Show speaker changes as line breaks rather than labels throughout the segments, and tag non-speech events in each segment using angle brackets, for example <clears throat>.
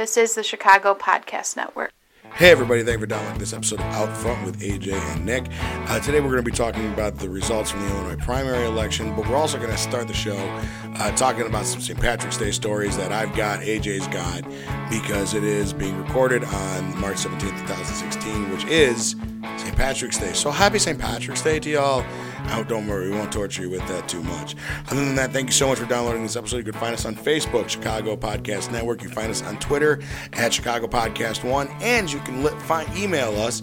This is the Chicago Podcast Network.
Hey everybody, thank you for downloading this episode of Out Front with AJ and Nick. Uh, today we're going to be talking about the results from the Illinois primary election, but we're also going to start the show uh, talking about some St. Patrick's Day stories that I've got, AJ's got, because it is being recorded on March 17th, 2016, which is. Patrick's Day. So happy St. Patrick's Day to y'all. Oh, don't worry, we won't torture you with that too much. Other than that, thank you so much for downloading this episode. You can find us on Facebook, Chicago Podcast Network. You can find us on Twitter at Chicago Podcast One, and you can li- find email us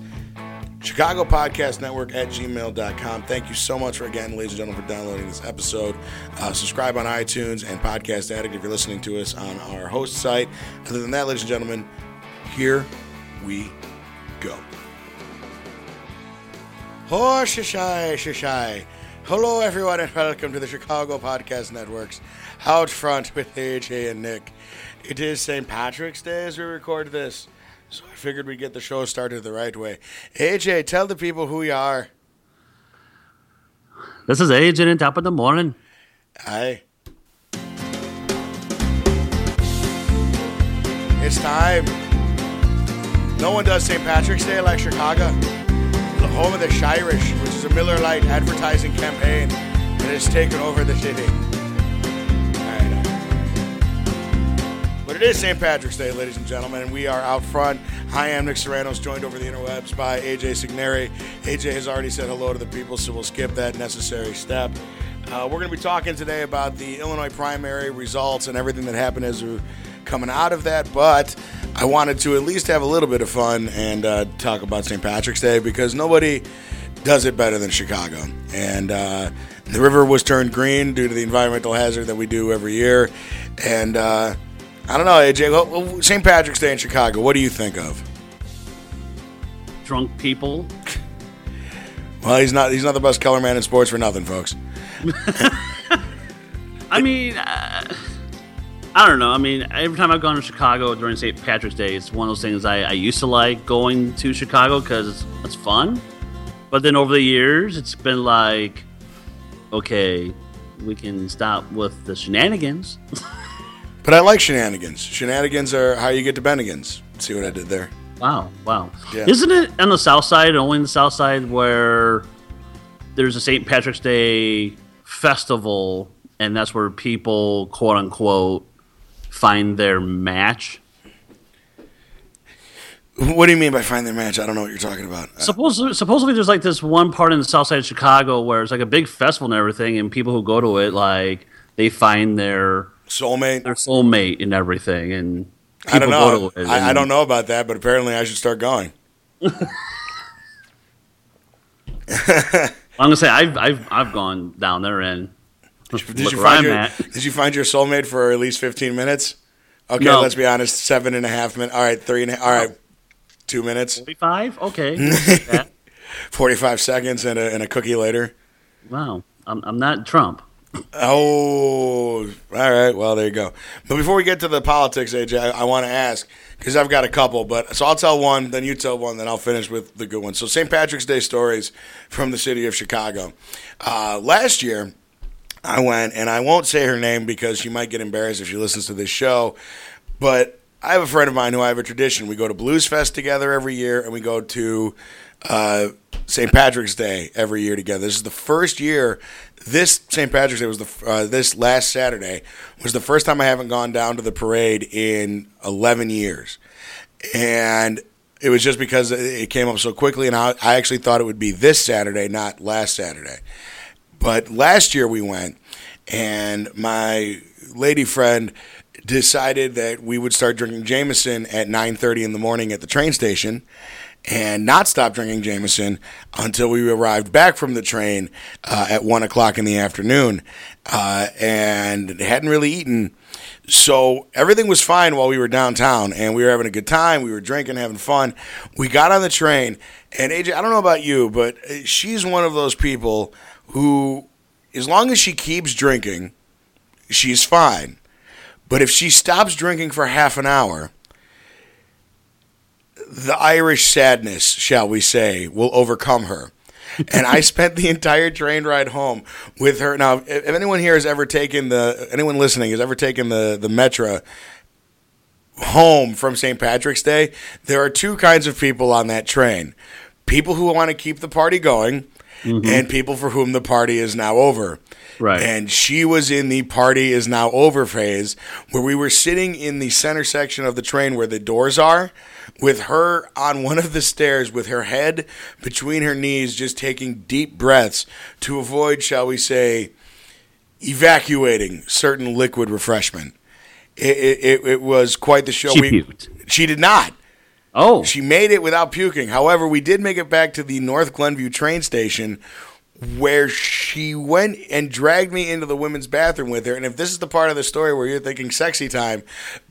Chicago Podcast Network at gmail.com. Thank you so much for again, ladies and gentlemen, for downloading this episode. Uh, subscribe on iTunes and Podcast Addict if you're listening to us on our host site. Other than that, ladies and gentlemen, here we go. Oh, shishai, shishai. Hello, everyone, and welcome to the Chicago Podcast Network's Out Front with AJ and Nick. It is St. Patrick's Day as we record this, so I figured we'd get the show started the right way. AJ, tell the people who you are.
This is AJ in top of the morning.
Aye. It's time. No one does St. Patrick's Day like Chicago. Home of the Shirish, which is a Miller Lite advertising campaign that has taken over the city. But it is St. Patrick's Day, ladies and gentlemen, and we are out front. Hi, I am Nick Serranos, joined over the interwebs by AJ Signeri. AJ has already said hello to the people, so we'll skip that necessary step. Uh, we're going to be talking today about the Illinois primary results and everything that happened as we're coming out of that. But I wanted to at least have a little bit of fun and uh, talk about St. Patrick's Day because nobody does it better than Chicago. And uh, the river was turned green due to the environmental hazard that we do every year. And uh, I don't know, AJ, St. Patrick's Day in Chicago, what do you think of?
Drunk people.
Well, he's not he's not the best color man in sports for nothing, folks. <laughs>
I mean, uh, I don't know. I mean, every time I've gone to Chicago during St. Patrick's Day, it's one of those things I, I used to like going to Chicago because it's, it's fun. But then over the years, it's been like, okay, we can stop with the shenanigans. <laughs>
But I like shenanigans. Shenanigans are how you get to Bennigan's. See what I did there?
Wow, wow.
Yeah.
Isn't it on the south side, only on the south side, where there's a St. Patrick's Day festival, and that's where people, quote unquote, find their match?
What do you mean by find their match? I don't know what you're talking about. Uh,
Supposedly, supposedly, there's like this one part in the south side of Chicago where it's like a big festival and everything, and people who go to it, like, they find their
soulmate.
their soulmate and everything, and
I don't know.
go to it,
I, I don't know about that, but apparently I should start going.
I'm gonna say I've I've I've gone down there and
Did
look
you find your
at.
Did you find your soulmate for at least 15 minutes? Okay,
No.
let's be honest. Seven and a half minutes. All right, three and a, all right, two minutes,
45? Okay. <laughs>
45 seconds, and a, and a cookie later.
Wow, I'm, I'm not Trump.
Oh, all right. Well, there you go. But before we get to the politics, AJ, I, I want to ask because I've got a couple. But so I'll tell one, then you tell one, then I'll finish with the good one. So St. Patrick's Day stories from the city of Chicago. Uh, last year, I went, and I won't say her name because she might get embarrassed if she listens to this show. But I have a friend of mine who I have a tradition. We go to Blues Fest together every year, and we go to uh, St. Patrick's Day every year together. This is the first year. This St. Patrick's Day was the uh, this last Saturday was the first time I haven't gone down to the parade in 11 years, and it was just because it came up so quickly, and I, I actually thought it would be this Saturday, not last Saturday. But last year we went, and my lady friend decided that we would start drinking Jameson at 9:30 in the morning at the train station, and not stop drinking Jameson until we arrived back from the train uh, at one o'clock in the afternoon, uh, and hadn't really eaten. So everything was fine while we were downtown, and we were having a good time. We were drinking, having fun. We got on the train, and AJ, I don't know about you, but uh, she's one of those people who, as long as she keeps drinking, she's fine. But if she stops drinking for half an hour, the Irish sadness, shall we say, will overcome her. and I <laughs> spent the entire train ride home with her. Now, if anyone here has ever taken the, anyone listening has ever taken the the Metra, home from St. Patrick's Day, there are two kinds of people on that train people who want to keep the party going, Mm-hmm. and people for whom the party is now over.
Right.
And she was in the party is now over phase where we were sitting in the center section of the train where the doors are with her on one of the stairs with her head between her knees just taking deep breaths to avoid shall we say evacuating certain liquid refreshment. It, it, it, it was quite the show.
She
we,
puked.
She did not.
Oh,
She made it without puking. However, we did make it back to the North Glenview train station where she went and dragged me into the women's bathroom with her. And if this is the part of the story where you're thinking sexy time,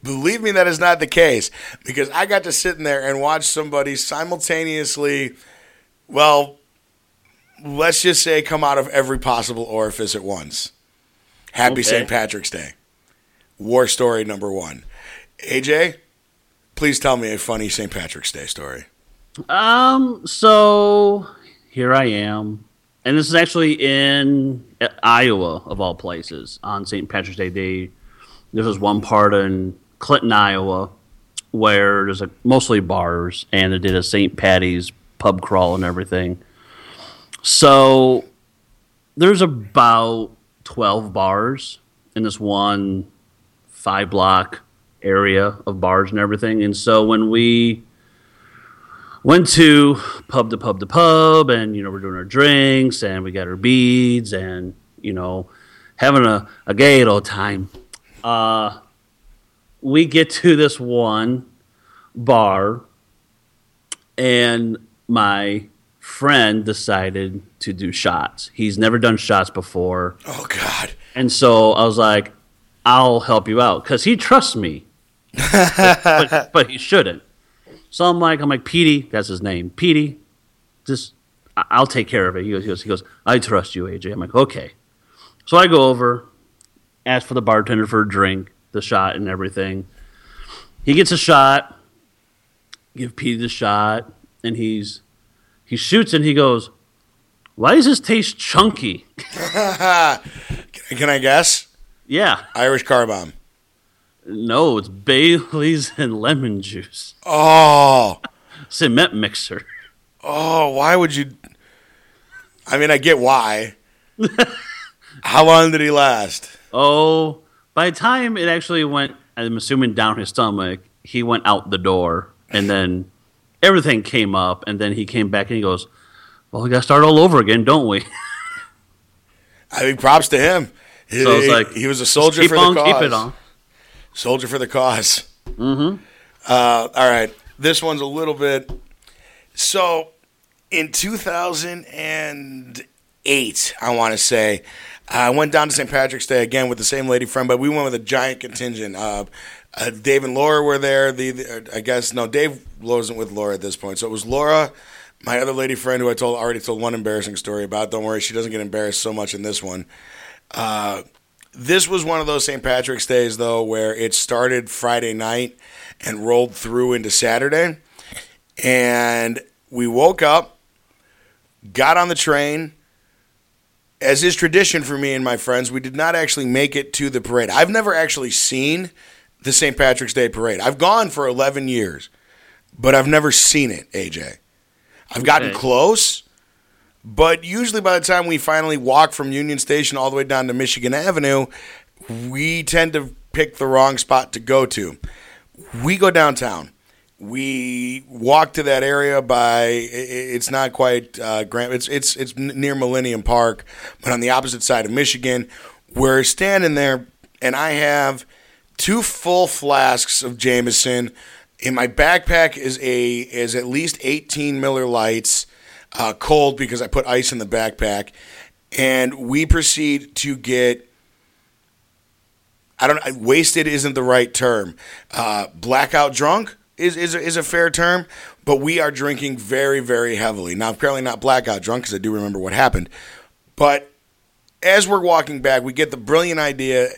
believe me, that is not the case because I got to sit in there and watch somebody simultaneously, well, let's just say come out of every possible orifice at once. Happy
Okay.
St. Patrick's Day. War story number one. AJ, please tell me a funny St. Patrick's Day story.
Um, so here I am. And this is actually in uh, Iowa, of all places, on St. Patrick's Day. Day. This is one part in Clinton, Iowa, where there's a, mostly bars, and they did a St. Patty's pub crawl and everything. So there's about 12 bars in this one five block area of bars and everything. And so when we went to pub to pub to pub and you know we're doing our drinks and we got our beads and you know having a, a gay old time uh we get to this one bar and my friend decided to do shots he's never done shots before
Oh, God.
and so I was like, I'll help you out because he trusts me, but, but he shouldn't. So I'm like, I'm like, Petey, that's his name, Petey. Just, I- I'll take care of it. He goes, he goes, he goes. I trust you, AJ. I'm like, okay. So I go over, ask for the bartender for a drink, the shot, and everything. He gets a shot. Give Petey the shot, and he's he shoots and he goes, "Why does this taste chunky?" <laughs>
Can I guess?
Yeah.
Irish car bomb.
No, it's Bailey's <laughs> and lemon juice.
Oh,
Cement mixer.
oh, why would you? I mean, I get why. <laughs> How long did he last?
Oh, by the time it actually went, I'm assuming down his stomach, he went out the door, and then everything came up, and then he came back and he goes, "Well, we got to start all over again, don't we?"
I mean, props to him. He,
So it's
he-
like,
he was a soldier
keep
for
on,
the cause.
keep it on.
Soldier for the cause. Mm-hmm. Uh, all right, this one's a little bit. So, in 2008, I want to say, I went down to St. Patrick's Day again with the same lady friend, but we went with a giant contingent. Uh, uh, Dave and Laura were there. The, the I guess no, Dave wasn't with Laura at this point, so it was Laura, my other lady friend who I told already told one embarrassing story about. Don't worry, she doesn't get embarrassed so much in this one. Uh, this was one of those St. Patrick's days, though, where it started Friday night and rolled through into Saturday. And we woke up, got on the train. As is tradition for me and my friends, we did not actually make it to the parade. I've never actually seen the St. Patrick's Day parade. I've gone for 11 years, but I've never seen it, AJ. I've gotten
Okay.
close, but usually by the time we finally walk from Union Station all the way down to Michigan Avenue, we tend to pick the wrong spot to go to. We go downtown. We walk to that area by it's not quite uh, Grant. It's it's it's near Millennium Park, but on the opposite side of Michigan. We're standing there, and I have two full flasks of Jameson. In my backpack is a is at least eighteen Miller Lites, uh, cold because I put ice in the backpack, and we proceed to get. I don't. Wasted isn't the right term. Uh, blackout drunk is is is a fair term, but we are drinking very very heavily. Now, apparently not blackout drunk because I do remember what happened, but as we're walking back, we get the brilliant idea.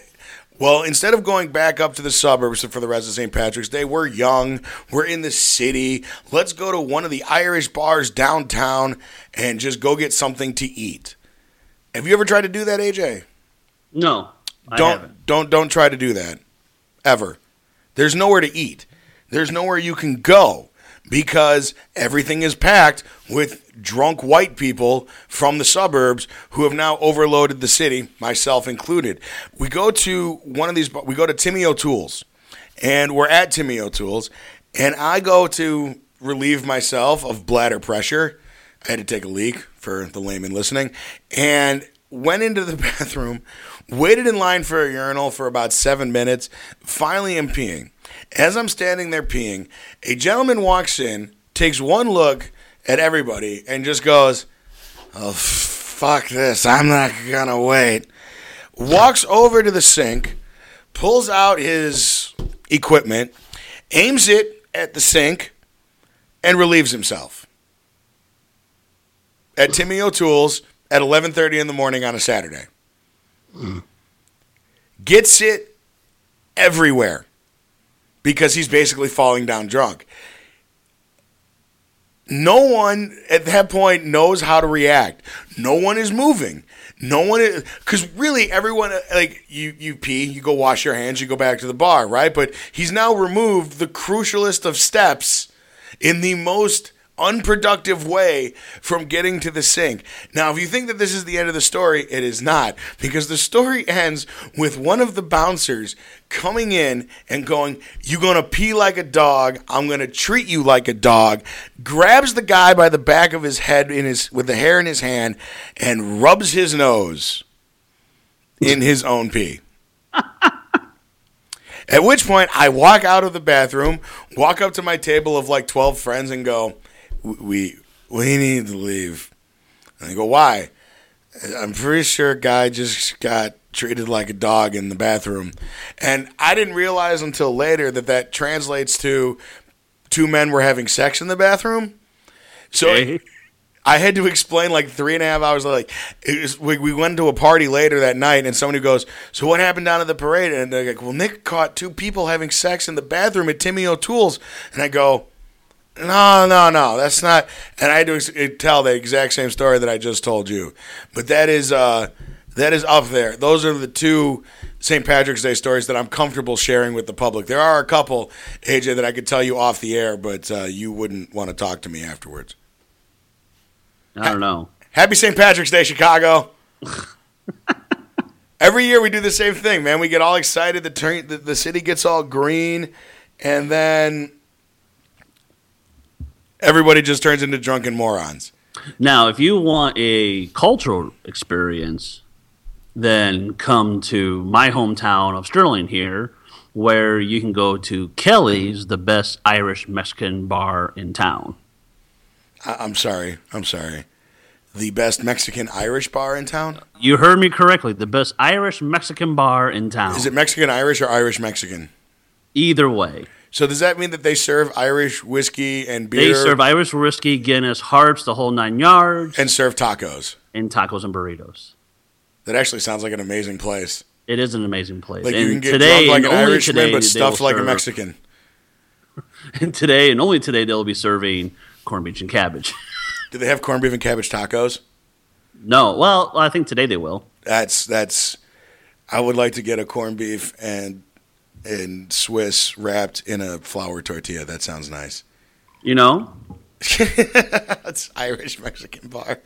Well, instead of going back up to the suburbs for the rest of St. Patrick's Day, we're young, we're in the city. Let's go to one of the Irish bars downtown and just go get something to eat. Have you ever tried to do that, AJ?
No, I
don't
haven't.
don't don't try to do that ever. There's nowhere to eat. There's nowhere you can go because everything is packed with drunk white people from the suburbs who have now overloaded the city, myself included. We go to one of these, we go to Timmy O'Toole's, and we're at Timmy O'Toole's, and I go to relieve myself of bladder pressure. I had to take a leak for the layman listening, and went into the <laughs> bathroom, waited in line for a urinal for about seven minutes, finally am peeing. As I'm standing there peeing, a gentleman walks in, takes one look at everybody, and just goes, Oh, fuck this. I'm not going to wait. Walks over to the sink, pulls out his equipment, aims it at the sink, and relieves himself. At Timmy O'Toole's at 11:30 in the morning on a Saturday. Gets it everywhere because he's basically falling down drunk. No one at that point knows how to react. No one is moving. No one is because really everyone like you you pee, you go wash your hands, you go back to the bar, right? But he's now removed the crucialest of steps in the most unproductive way from getting to the sink. Now, if you think that this is the end of the story, it is not, because the story ends with one of the bouncers coming in and going, You're gonna pee like a dog, I'm gonna treat you like a dog, grabs the guy by the back of his head in his with the hair in his hand, and rubs his nose in his own pee. <laughs> At which point, I walk out of the bathroom, walk up to my table of like 12 friends, and go, We, we need to leave. And I go, Why? I'm pretty sure a guy just got treated like a dog in the bathroom. And I didn't realize until later that that translates to two men were having sex in the bathroom. So.
Okay.
I had to explain like three and a half hours. Like it was, we, we went to a party later that night, and somebody goes, "So what happened down at the parade?" And they're like, "Well, Nick caught two people having sex in the bathroom at Timmy O'Toole's." And I go, "No, no, no, that's not." And I had to tell the exact same story that I just told you, but that is uh, that is up there. Those are the two St. Patrick's Day stories that I'm comfortable sharing with the public. There are a couple, AJ, that I could tell you off the air, but uh, you wouldn't want to talk to me afterwards.
I don't know.
Happy St. Patrick's Day, Chicago. <laughs> Every year we do the same thing, man. We get all excited. The, turn, the, the city gets all green, and then everybody just turns into drunken morons.
Now, if you want a cultural experience, then come to my hometown of Sterling here, where you can go to Kelly's, the best Irish Mexican bar in town.
I, I'm sorry. I'm sorry. The best Mexican Irish bar in town?
You heard me correctly. The best Irish Mexican bar in town.
Is it Mexican Irish or Irish Mexican?
Either way.
So does that mean that they serve Irish whiskey and beer
They serve Irish whiskey, Guinness, harps, the whole nine yards,
and serve tacos?
and tacos and burritos.
That actually sounds like an amazing place.
It is an amazing place.
Like
and
you can get
today,
drunk like an Irishman, but stuffed like a Mexican. <laughs>
And today, and only today, they'll be serving corned beef and cabbage. <laughs>
Do they have corned beef and cabbage tacos?
no, well, I think today they will.
That's that's. I would like to get a corned beef and and Swiss wrapped in a flour tortilla. That sounds nice.
You know, <laughs>
That's Irish Mexican bar.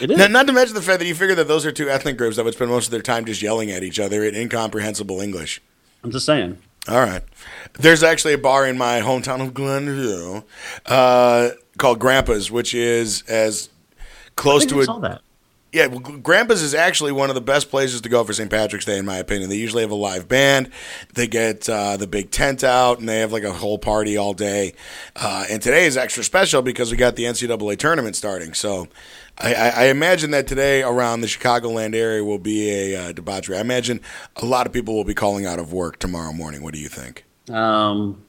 it is.
Not, not to mention the fact that you figure that those are two ethnic groups that would spend most of their time just yelling at each other in incomprehensible English.
I'm just saying.
All right. There's actually a bar in my hometown of Glenview uh, called Grandpa's, which is as close to
I
a
saw that.
Yeah, well, Grandpa's is actually one of the best places to go for St. Patrick's Day, in my opinion. They usually have a live band. They get uh, the big tent out, and they have like a whole party all day. Uh, and today is extra special because we got the NCAA tournament starting. So I, I, I imagine that today around the Chicagoland area will be a uh, debauchery. I imagine a lot of people will be calling out of work tomorrow morning. What do you think?
Um,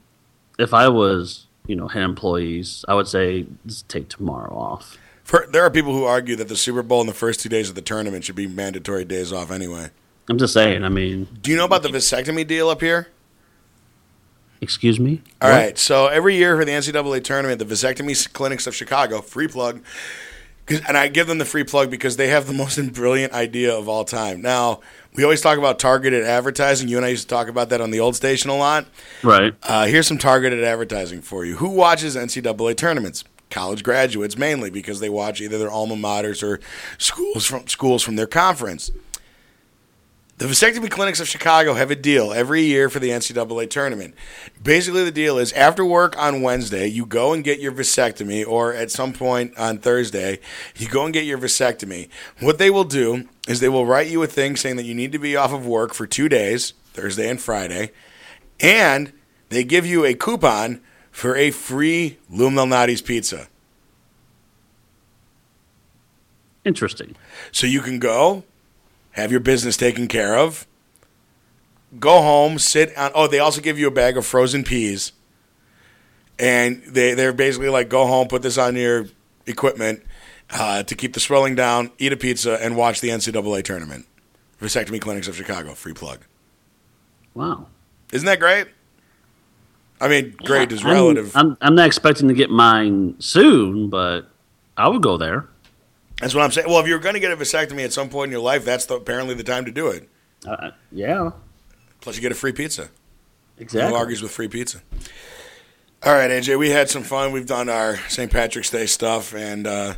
if I was, you know, head employees, I would say take tomorrow off.
There are people who argue that the Super Bowl and the first two days of the tournament should be mandatory days off anyway.
I'm just saying. I mean,
Do you know about the vasectomy deal up here?
excuse me.
All
What?
right. So every year for the NCAA tournament, the vasectomy clinics of Chicago, free plug, and I give them the free plug because they have the <laughs> most brilliant idea of all time. Now, we always talk about targeted advertising. You and I used to talk about that on the old station a lot.
Right.
Uh, here's some targeted advertising for you. Who watches NCAA tournaments? College graduates mainly because they watch either their alma maters or schools from schools from their conference. The vasectomy clinics of Chicago have a deal every year for the NCAA tournament. Basically, the deal is after work on Wednesday, you go and get your vasectomy, or at some point on Thursday, you go and get your vasectomy. What they will do is they will write you a thing saying that you need to be off of work for two days, Thursday and Friday, and they give you a coupon for a free Lou Malnati's pizza.
Interesting.
So you can go, have your business taken care of, go home, sit on. Oh, they also give you a bag of frozen peas, and they they're basically like, go home, put this on your equipment uh, to keep the swelling down, eat a pizza, and watch the NCAA tournament. Vasectomy Clinics of Chicago, free plug.
Wow.
Isn't that great? I mean, great is
I'm-
relative.
I'm, I'm not expecting to get mine soon, but I would go there.
That's what I'm saying. Well, if you're going to get a vasectomy at some point in your life, that's the, apparently the time to do it.
Uh, yeah.
Plus, you get a free pizza.
Exactly.
Who argues with free pizza? All right, AJ, we had some fun. We've done our St. Patrick's Day stuff, and uh,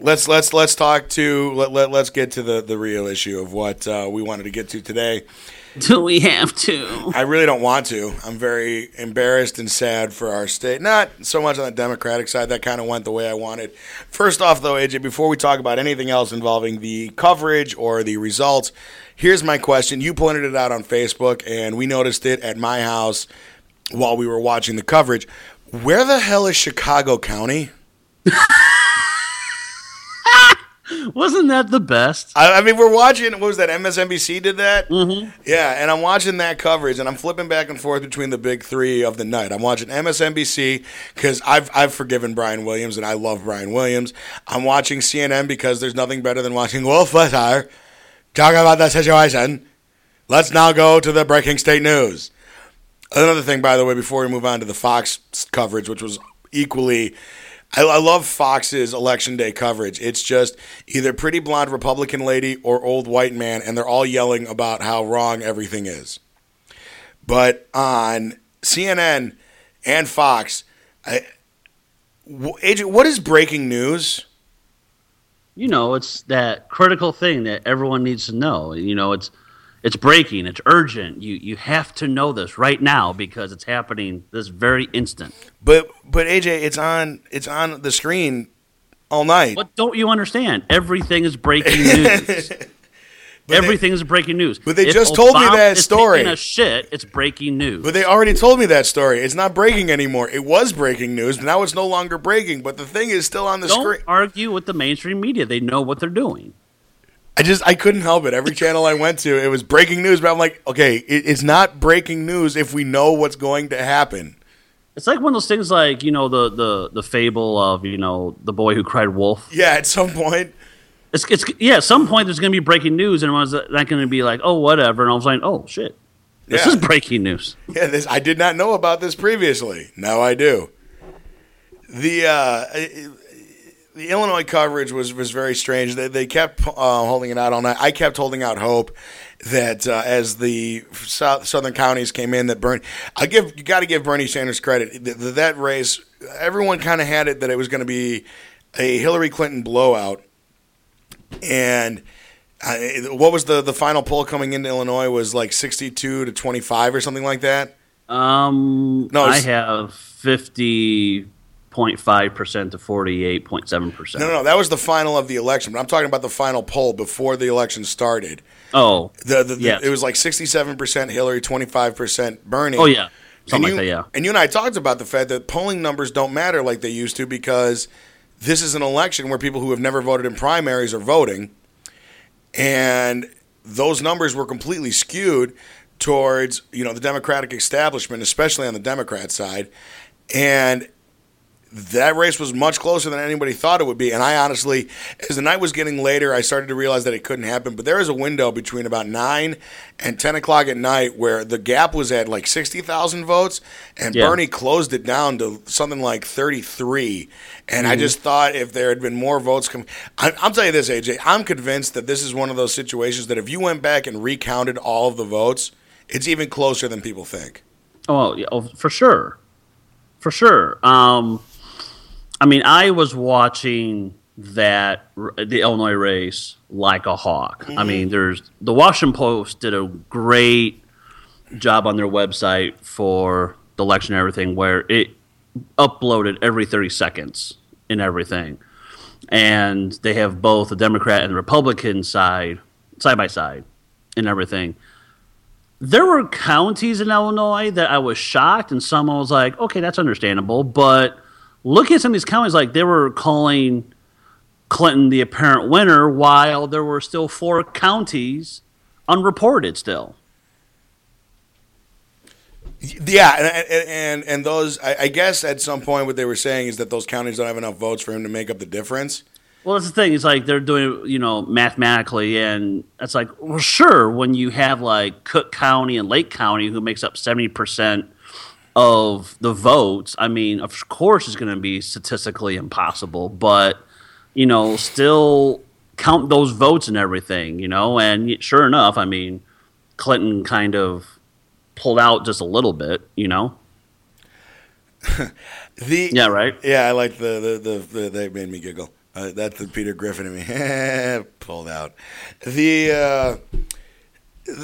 let's let's let's talk to let, let let's get to the the real issue of what uh, we wanted to get to today.
Do <laughs> we have to?
I really don't want to. I'm very embarrassed and sad for our state. Not so much on the Democratic side. That kind of went the way I wanted. First off, though, AJ, before we talk about anything else involving the coverage or the results, here's my question. You pointed it out on Facebook, and we noticed it at my house while we were watching the coverage. Where the hell is Chicago County? <laughs>
Wasn't that the best?
I, I mean, we're watching. What was that? MSNBC did that. Mm-hmm. Yeah, and I'm watching that coverage, and I'm flipping back and forth between the big three of the night. I'm watching MSNBC because I've I've forgiven Brian Williams, and I love Brian Williams. I'm watching CNN because there's nothing better than watching Wolf Blitzer talk about the situation. Let's now go to the breaking state news. Another thing, by the way, before we move on to the Fox coverage, which was equally. I, I love Fox's election day coverage. It's just either pretty blonde Republican lady or old white man, and they're all yelling about how wrong everything is. But on CNN and Fox, AJ, what is breaking news?
You know, it's that critical thing that everyone needs to know. You know, it's it's breaking, it's urgent. You you have to know this right now because it's happening this very instant.
But but AJ, it's on it's on the screen all night.
What don't you understand? Everything is breaking <laughs> news.
But they-
Everything is breaking news.
But they
If
just told me that story.
A shit. It's breaking news.
But they already told me that story. It's not breaking anymore. It was breaking news, but now it's no longer breaking. But the thing is still on the
don't
screen.
argue with the mainstream media. They know what they're doing.
I just I couldn't help it. Every channel I went to, it was breaking news. But I'm like, okay, it, it's not breaking news if we know what's going to happen.
It's like one of those things, like you know, the the the fable of you know the boy who cried wolf.
Yeah, at some point,
It's, it's yeah. At some point, there's going to be breaking news, and everyone's not going to be like, "Oh, whatever," and all of a sudden, "Oh shit, this
Yeah.
is breaking news."
yeah, this I did not know about this previously. Now I do. The uh, the Illinois coverage was was very strange. They they kept uh, holding it out all night. I kept holding out hope that uh, as the south, southern counties came in, that Bernie. I give you got to give Bernie Sanders credit. That, that race, everyone kind of had it that it was going to be a Hillary Clinton blowout, and. Uh, what was the, the final poll coming into Illinois was like 62 to 25 or something like that?
Um,
No,
I have fifty point five percent to forty eight point seven percent.
No, no, no, that was the final of the election. But I'm talking about the final poll before the election started.
Oh,
The, the, the-
Yes.
it was like 67% Hillary, 25% Bernie.
oh yeah,
And
something
you,
like that. Yeah.
and you and I talked about the fact that polling numbers don't matter like they used to because this is an election where people who have never voted in primaries are voting, and those numbers were completely skewed towards you know the Democratic establishment, especially on the Democrat side, and that race was much closer than anybody thought it would be. And I honestly, as the night was getting later, I started to realize that it couldn't happen. But there is a window between about 9 and 10 o'clock at night where the gap was at like 60,000 votes, and
Yeah.
Bernie closed it down to something like 33. And
Mm-hmm.
I just thought if there had been more votes come, I, I'll tell you this, AJ, I'm convinced that this is one of those situations that if you went back and recounted all of the votes, it's even closer than people think.
Oh, yeah, oh, for sure, for sure. Um, I mean, I was watching that the Illinois race like a hawk. I mm-hmm. mean, there's the Washington Post did a great job on their website for the election and everything, where it uploaded every 30 seconds and everything, and they have both the Democrat and the Republican side side by side and everything there were counties in Illinois that I was shocked, and some I was like, okay, that's understandable. But looking at some of these counties, like they were calling Clinton the apparent winner, while there were still four counties unreported still.
Yeah, and and and those, I, I guess, at some point, what they were saying is that those counties don't have enough votes for him to make up the difference.
Well, that's the thing. It's like they're doing, you know, mathematically, and it's like, well, sure, when you have like Cook County and Lake County, who makes up seventy percent of the votes, I mean, of course, it's going to be statistically impossible, but you know, still count those votes and everything, you know, and sure enough, I mean, Clinton kind of pulled out just a little bit, you know. <laughs>
The
Yeah, right.
Yeah, I like the the the, the they made me giggle. Uh, that's the Peter Griffin in me <laughs> pulled out. The uh,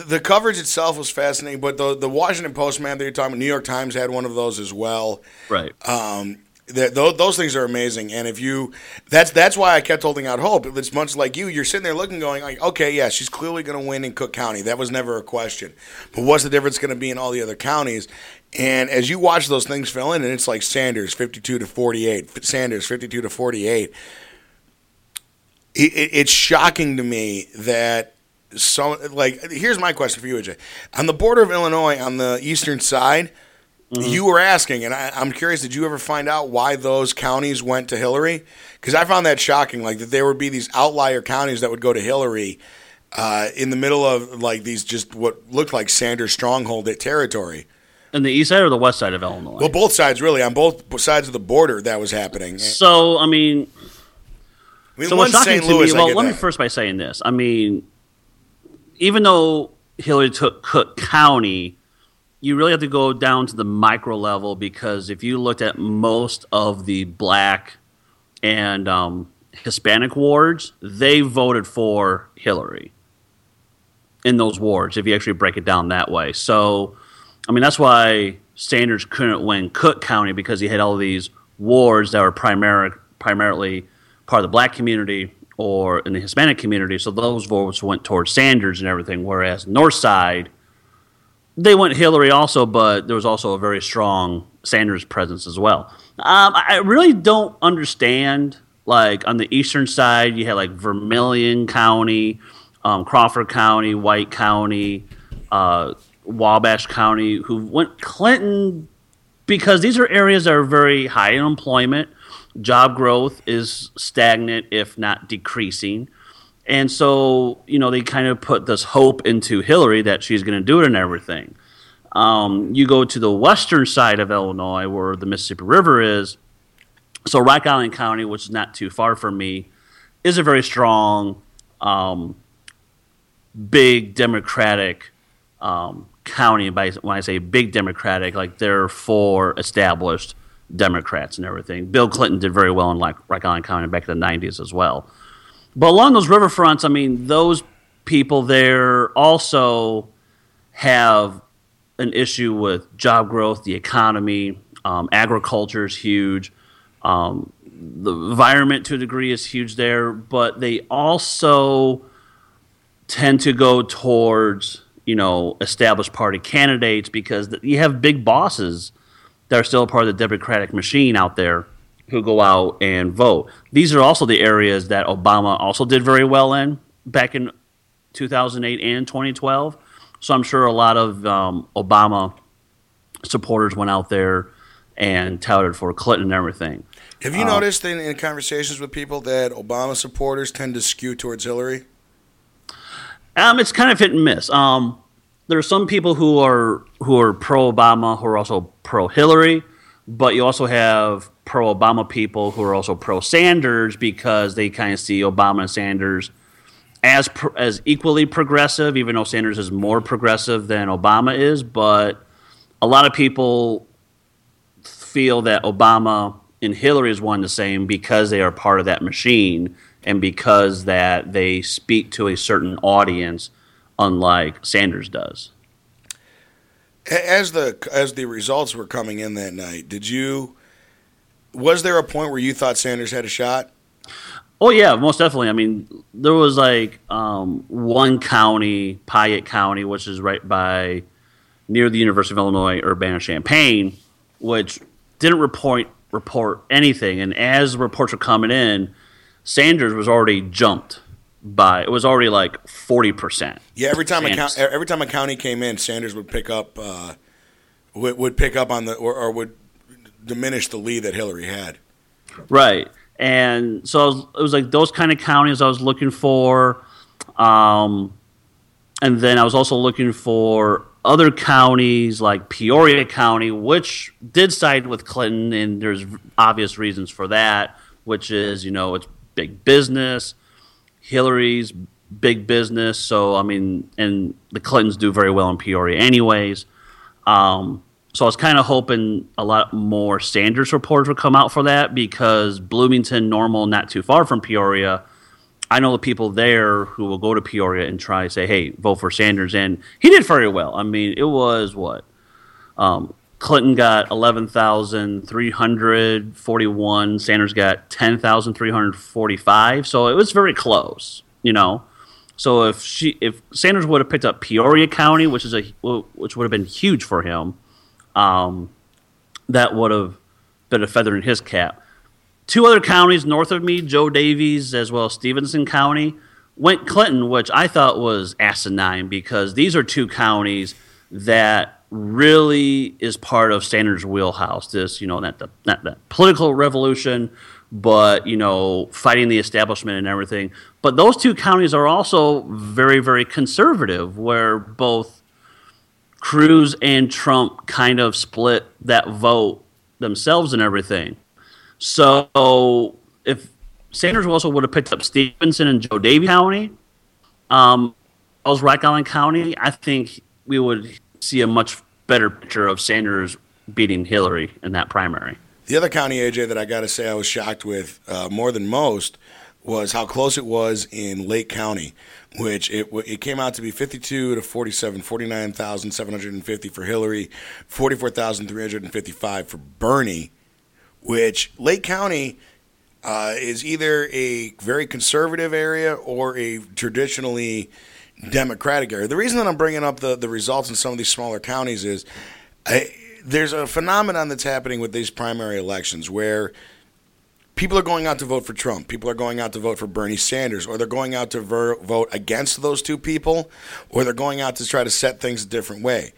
the coverage itself was fascinating, but the the Washington Post man that you're talking about, New York Times had one of those as well.
Right.
Um, those, those things are amazing, and if you, that's that's why I kept holding out hope. It's much like you. You're sitting there looking, going like, okay, yeah, she's clearly going to win in Cook County. That was never a question. But what's the difference going to be in all the other counties? And as you watch those things fill in, and it's like Sanders 52 to 48, Sanders 52 to 48. It, it, it's shocking to me that so like here's my question for you, AJ. On the border of Illinois, on the eastern side, you were asking, and I, I'm curious. Did you ever find out why those counties went to Hillary? Because I found that shocking. Like that there would be these outlier counties that would go to Hillary uh, in the middle of like these just what looked like Sanders stronghold territory.
And the east side or the west side of Illinois?
Well, both sides really on both sides of the border that was happening.
so, I mean,
I mean,
So what's shocking
St.
to me? Well, let me first by saying this. I mean, even though Hillary took Cook County, you really have to go down to the micro level because if you looked at most of the black and um, Hispanic wards, they voted for Hillary in those wards. If you actually break it down that way, so I mean that's why Sanders couldn't win Cook County because he had all these wards that were primary, primarily part of the black community or in the Hispanic community. So those votes went towards Sanders and everything. Whereas North Side, they went Hillary also, but there was also a very strong Sanders presence as well. Um, I really don't understand. Like on the eastern side, you had like Vermilion County, um, Crawford County, White County, uh, Wabash County, who went Clinton because these are areas that are very high in employment. Job growth is stagnant, if not decreasing. And so, you know, they kind of put this hope into Hillary that she's going to do it and everything. Um, you go to the western side of Illinois where the Mississippi River is. So, Rock Island County, which is not too far from me, is a very strong, um, big Democratic um, county. By when I say big Democratic, like they're for established Democrats and everything. Bill Clinton did very well in like Rock Island County back in the '90s as well. But along those riverfronts, I mean, those people there also have an issue with job growth, the economy, um, agriculture is huge. Um, the environment to a degree is huge there, but they also tend to go towards you know established party candidates because you have big bosses that are still a part of the Democratic machine out there who go out and vote. These are also the areas that Obama also did very well in back in 2008 and 2012. So I'm sure a lot of um, Obama supporters went out there and touted for Clinton and everything.
Have you um, noticed in, in conversations with people that Obama supporters tend to skew towards Hillary?
Um, it's kind of hit and miss. Um, there are some people who are who are pro Obama who are also pro Hillary, but you also have pro Obama people who are also pro Sanders because they kind of see Obama and Sanders as as equally progressive, even though Sanders is more progressive than Obama is. But a lot of people feel that Obama and Hillary is one and the same because they are part of that machine and because that they speak to a certain audience, unlike Sanders does.
As the as the results were coming in that night, did you was there a point where you thought Sanders had a shot?
Oh yeah, most definitely. I mean, there was like um, one county, Piatt County, which is right by near the University of Illinois Urbana-Champaign, which didn't report report anything. And as reports were coming in, Sanders was already jumped by it was already like forty percent.
Yeah, every time a every time a county came in, Sanders would pick up uh, would, would pick up on the or, or would diminish the lead that Hillary had.
Right. And so was, it was like those kind of counties I was looking for. Um, and then I was also looking for other counties like Peoria County, which did side with Clinton, and there's obvious reasons for that, which is, you know, it's big business. Hillary's big business. So, I mean, and the Clintons do very well in Peoria, anyways. Um, so I was kind of hoping a lot more Sanders reports would come out for that because Bloomington, Normal, not too far from Peoria. I know the people there who will go to Peoria and try to say, "Hey, vote for Sanders," and he did very well. I mean, it was what um, Clinton got eleven thousand three hundred forty-one. Sanders got ten thousand three hundred forty-five. So it was very close, you know. So if she, if Sanders would have picked up Peoria County, which is a, which would have been huge for him, um, that would have been a feather in his cap. Two other counties north of me, Jo Daviess as well as Stephenson County, went Clinton, which I thought was asinine because these are two counties that really is part of Sanders' wheelhouse. This, you know, not the not the political revolution, but you know, fighting the establishment and everything. But those two counties are also very, very conservative, where both Cruz and Trump kind of split that vote themselves and everything. So if Sanders also would have picked up Stephenson and Jo Daviess County, um, Rock Island County, I think we would see a much better picture of Sanders beating Hillary in that primary.
The other county, AJ, that I got to say I was shocked with uh, more than most was how close it was in Lake County, which it it came out to be 52 to 47, 49,750 for Hillary, 44,355 for Bernie, which Lake County uh, is either a very conservative area or a traditionally Democratic area. The reason that I'm bringing up the, the results in some of these smaller counties is I, there's a phenomenon that's happening with these primary elections where – people are going out to vote for Trump. People are going out to vote for Bernie Sanders, or they're going out to ver- vote against those two people, or they're going out to try to set things a different way.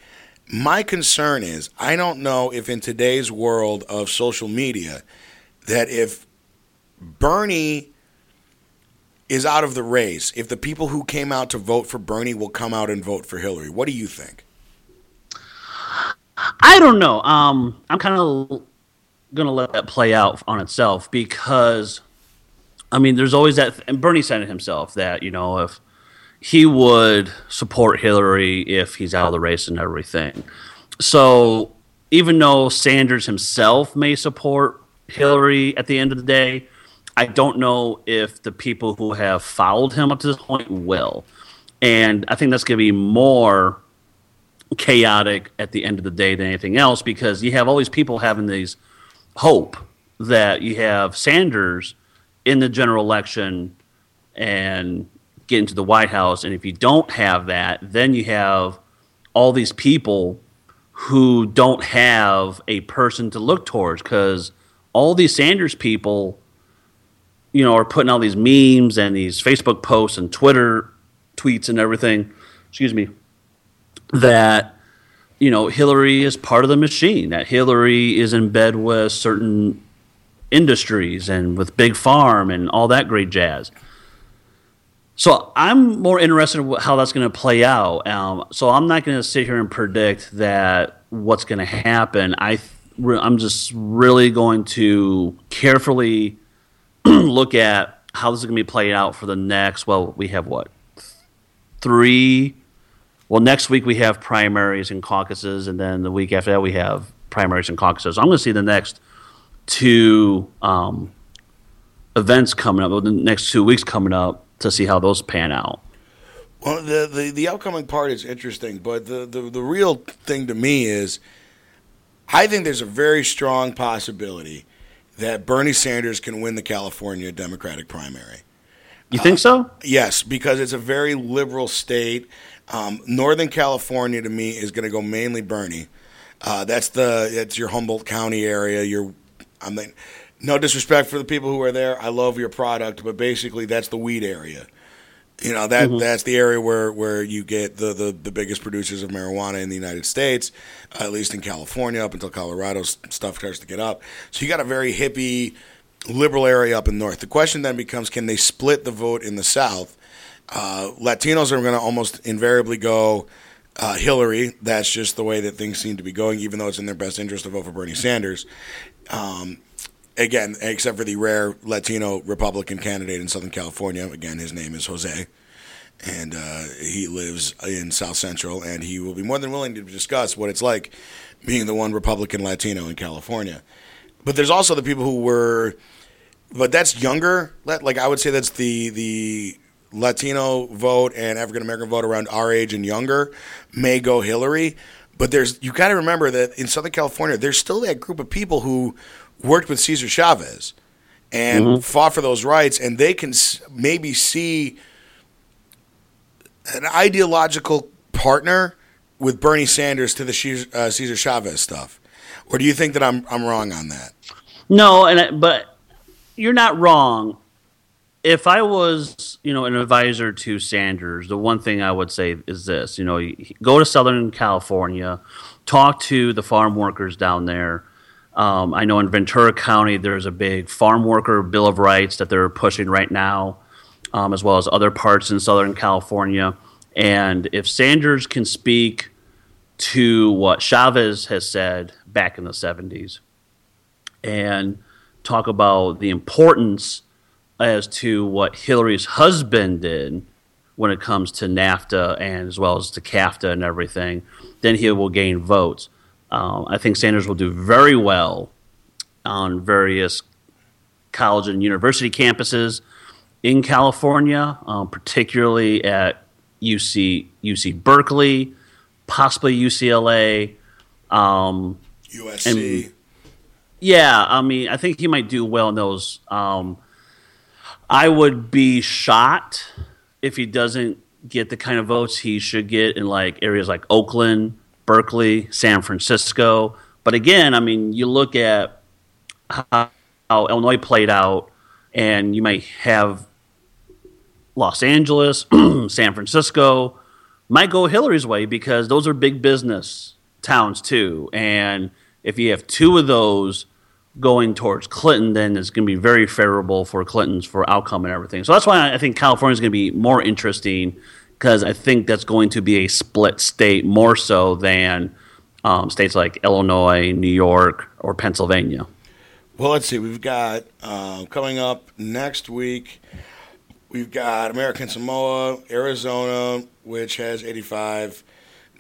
My concern is I don't know if in today's world of social media that if Bernie is out of the race, if the people who came out to vote for Bernie will come out and vote for Hillary. What do you think?
I don't know. Um, I'm kind of to let that play out on itself because, I mean, there's always that, and Bernie said it himself that, you know, if he would support Hillary if he's out of the race and everything. So even though Sanders himself may support Hillary at the end of the day, I don't know if the people who have followed him up to this point will. And I think that's going to be more chaotic at the end of the day than anything else because you have all these people having these hope that you have Sanders in the general election and get into the White House. And if you don't have that, then you have all these people who don't have a person to look towards because all these Sanders people, you know, are putting all these memes and these Facebook posts and Twitter tweets and everything, excuse me, that you know, Hillary is part of the machine. That Hillary is in bed with certain industries and with big farm and all that great jazz. So I'm more interested in how that's going to play out. Um, so I'm not going to sit here and predict that what's going to happen. I I'm just really going to carefully <clears throat> look at how this is going to be played out for the next. Well, we have what three. Well, next week we have primaries and caucuses, and then the week after that we have primaries and caucuses. So I'm going to see the next two um, events coming up, the next two weeks coming up to see how those pan out.
Well, the, the, the upcoming part is interesting, but the, the, the real thing to me is I think there's a very strong possibility that Bernie Sanders can win the California Democratic primary.
You think so? Uh,
yes, because it's a very liberal state. Um, Northern California, to me, is going to go mainly Bernie. Uh, that's the that's your Humboldt County area. Your I mean, no disrespect for the people who are there. I love your product, but basically that's the weed area. You know that mm-hmm. that's the area where, where you get the, the, the biggest producers of marijuana in the United States, at least in California, up until Colorado stuff starts to get up. So you got a very hippie, liberal area up in north. The question then becomes: Can they split the vote in the South? Uh, Latinos are going to almost invariably go uh, Hillary. That's just the way that things seem to be going, even though it's in their best interest to vote for Bernie Sanders. Um, again, except for the rare Latino Republican candidate in Southern California. Again, his name is Jose, and uh, he lives in South Central, and he will be more than willing to discuss what it's like being the one Republican Latino in California. But there's also the people who were, but that's younger. Like I would say, that's the the Latino vote and African American vote around our age and younger may go Hillary. But there's you got to remember that in Southern California, there's still that group of people who worked with Cesar Chavez and mm-hmm. fought for those rights, and they can maybe see an ideological partner with Bernie Sanders to the uh, Cesar Chavez stuff, or do you think that I'm I'm wrong on that?
No, and I, but you're not wrong. If I was, you know, an advisor to Sanders, the one thing I would say is this: you know, go to Southern California, talk to the farm workers down there um, I know in Ventura County there's a big farm worker bill of rights that they're pushing right now, um, as well as other parts in Southern California. And if Sanders can speak to what Chavez has said back in the 70s and talk about the importance as to what Hillary's husband did when it comes to NAFTA and as well as to CAFTA and everything, then he will gain votes. Um, I think Sanders will do very well on various college and university campuses in California, um, particularly at UC UC Berkeley, possibly UCLA, um,
USC.
And, yeah, I mean, I think he might do well in those. Um, I would be shot if he doesn't get the kind of votes he should get in like areas like Oakland, Berkeley, San Francisco. But again, I mean, you look at how, how Illinois played out, and you might have Los Angeles, <clears throat> San Francisco might go Hillary's way because those are big business towns too. And if you have two of those going towards Clinton, then it's going to be very favorable for Clinton's for outcome and everything. So that's why I think California is going to be more interesting because I think that's going to be a split state more so than um, states like Illinois, New York, or Pennsylvania.
Well, let's see. We've got uh, coming up next week. We've got American Samoa, Arizona, which has 85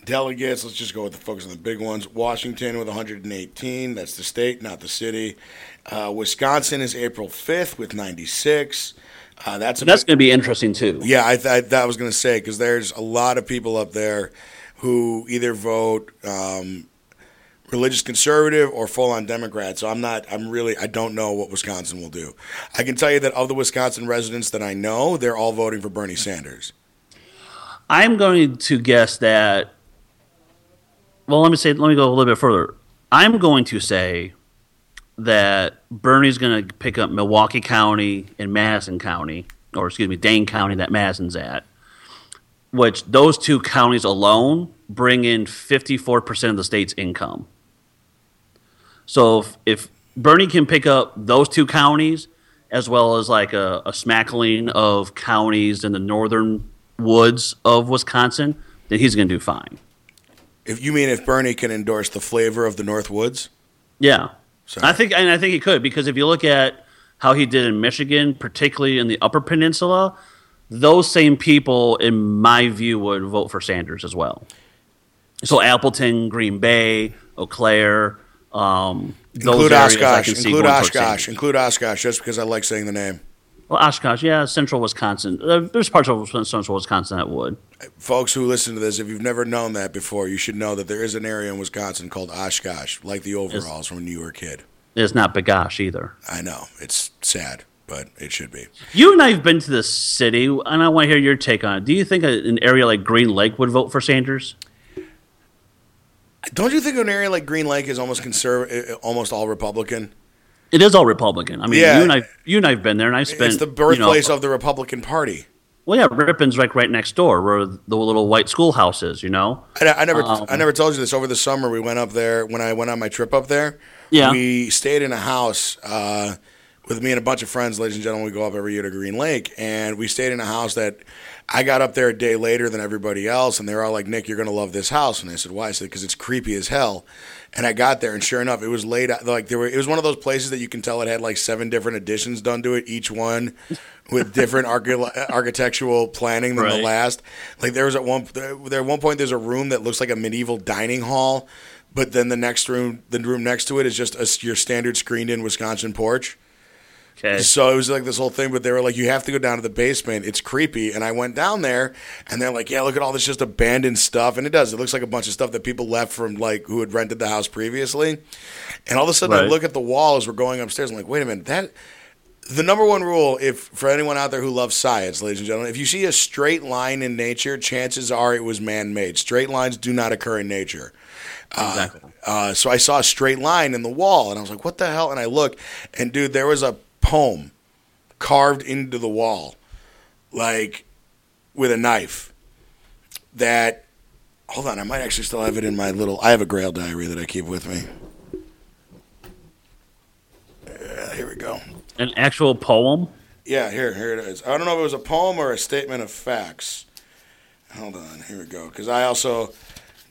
delegates. Let's just go with the focus on the big ones. Washington with 118. That's the state, not the city. Uh, Wisconsin is April 5th with 96.
Uh, that's that's going to be interesting too.
Yeah, I, th- I was going to say because there's a lot of people up there who either vote um, religious conservative or full on Democrat. So I'm not. I'm really. I don't know what Wisconsin will do. I can tell you that of the Wisconsin residents that I know, they're all voting for Bernie Sanders.
I'm going to guess that. Well, let me say. Let me go a little bit further. I'm going to say that Bernie's going to pick up Milwaukee County and Madison County, or excuse me, Dane County that Madison's at, which those two counties alone bring in 54% of the state's income. So if, if Bernie can pick up those two counties, as well as like a, a smackling of counties in the northern woods of Wisconsin, then he's going to do fine.
If you mean if Bernie can endorse the flavor of the North Woods,
Yeah,
So-
I think, and I think he could because if you look at how he did in Michigan, particularly in the Upper Peninsula, those same people, in my view, would vote for Sanders as well. So Appleton, Green Bay, Eau Claire, um, those
include
areas I
Oshkosh,
can see
include Oshkosh, include Oshkosh, just because I like saying the name.
Well, Oshkosh, yeah, central Wisconsin. Uh, There's parts of central Wisconsin that would.
Folks who listen to this, if you've never known that before, you should know that there is an area in Wisconsin called Oshkosh, like the overalls from when you were a kid.
It's not B'gosh either.
I know it's sad, but it should be.
You and I have been to the city, and I want to hear your take on it. Do you think an area like Green Lake would vote for Sanders?
Don't you think an area like Green Lake is almost conserv- almost all Republican?
It is all Republican. I mean,
Yeah.
you and I, you and I've been there, and I've spent.
it's the
you know,
birthplace of the Republican Party.
Well, yeah, Ripon's like right next door, where the little white schoolhouse is. You know.
I, I never,
Um,
I never told you this. Over the summer, we went up there when I went on my trip up there.
Yeah.
we stayed in a house uh, with me and a bunch of friends. Ladies and gentlemen, we go up every year to Green Lake, and we stayed in a house that I got up there a day later than everybody else, and they were all like, "Nick, you're going to love this house." And I said, "Why?" I said, "Because it's creepy as hell." And I got there, and sure enough, it was laid out. Like there were, it was one of those places that you can tell it had like seven different additions done to it, each one with <laughs> different archi- architectural planning than the last. Like there was at one there at one point there's a room that looks like a medieval dining hall, but then the next room, the room next to it is just a, your standard screened-in Wisconsin porch.
Okay.
So it was like this whole thing, but they were like, you have to go down to the basement. It's creepy. And I went down there, and they're like, yeah, look at all this just abandoned stuff. And it does. It looks like a bunch of stuff that people left from like who had rented the house previously. And all of a sudden, I look at the wall as we're going upstairs. I'm like, wait a minute, that. The number one rule, if for anyone out there who loves science, ladies and gentlemen, if you see a straight line in nature, chances are it was man-made. Straight lines do not occur in nature.
exactly.
Uh, so I saw a straight line in the wall, and I was like, "What the hell?" And I look, and dude, there was a poem carved into the wall, like with a knife. That, hold on, I might actually still have it in my little. I have a Grail diary that I keep with me. Yeah, here we go.
An actual poem.
Yeah, here, here it is. I don't know if it was a poem or a statement of facts. Hold on, here we go. Because I also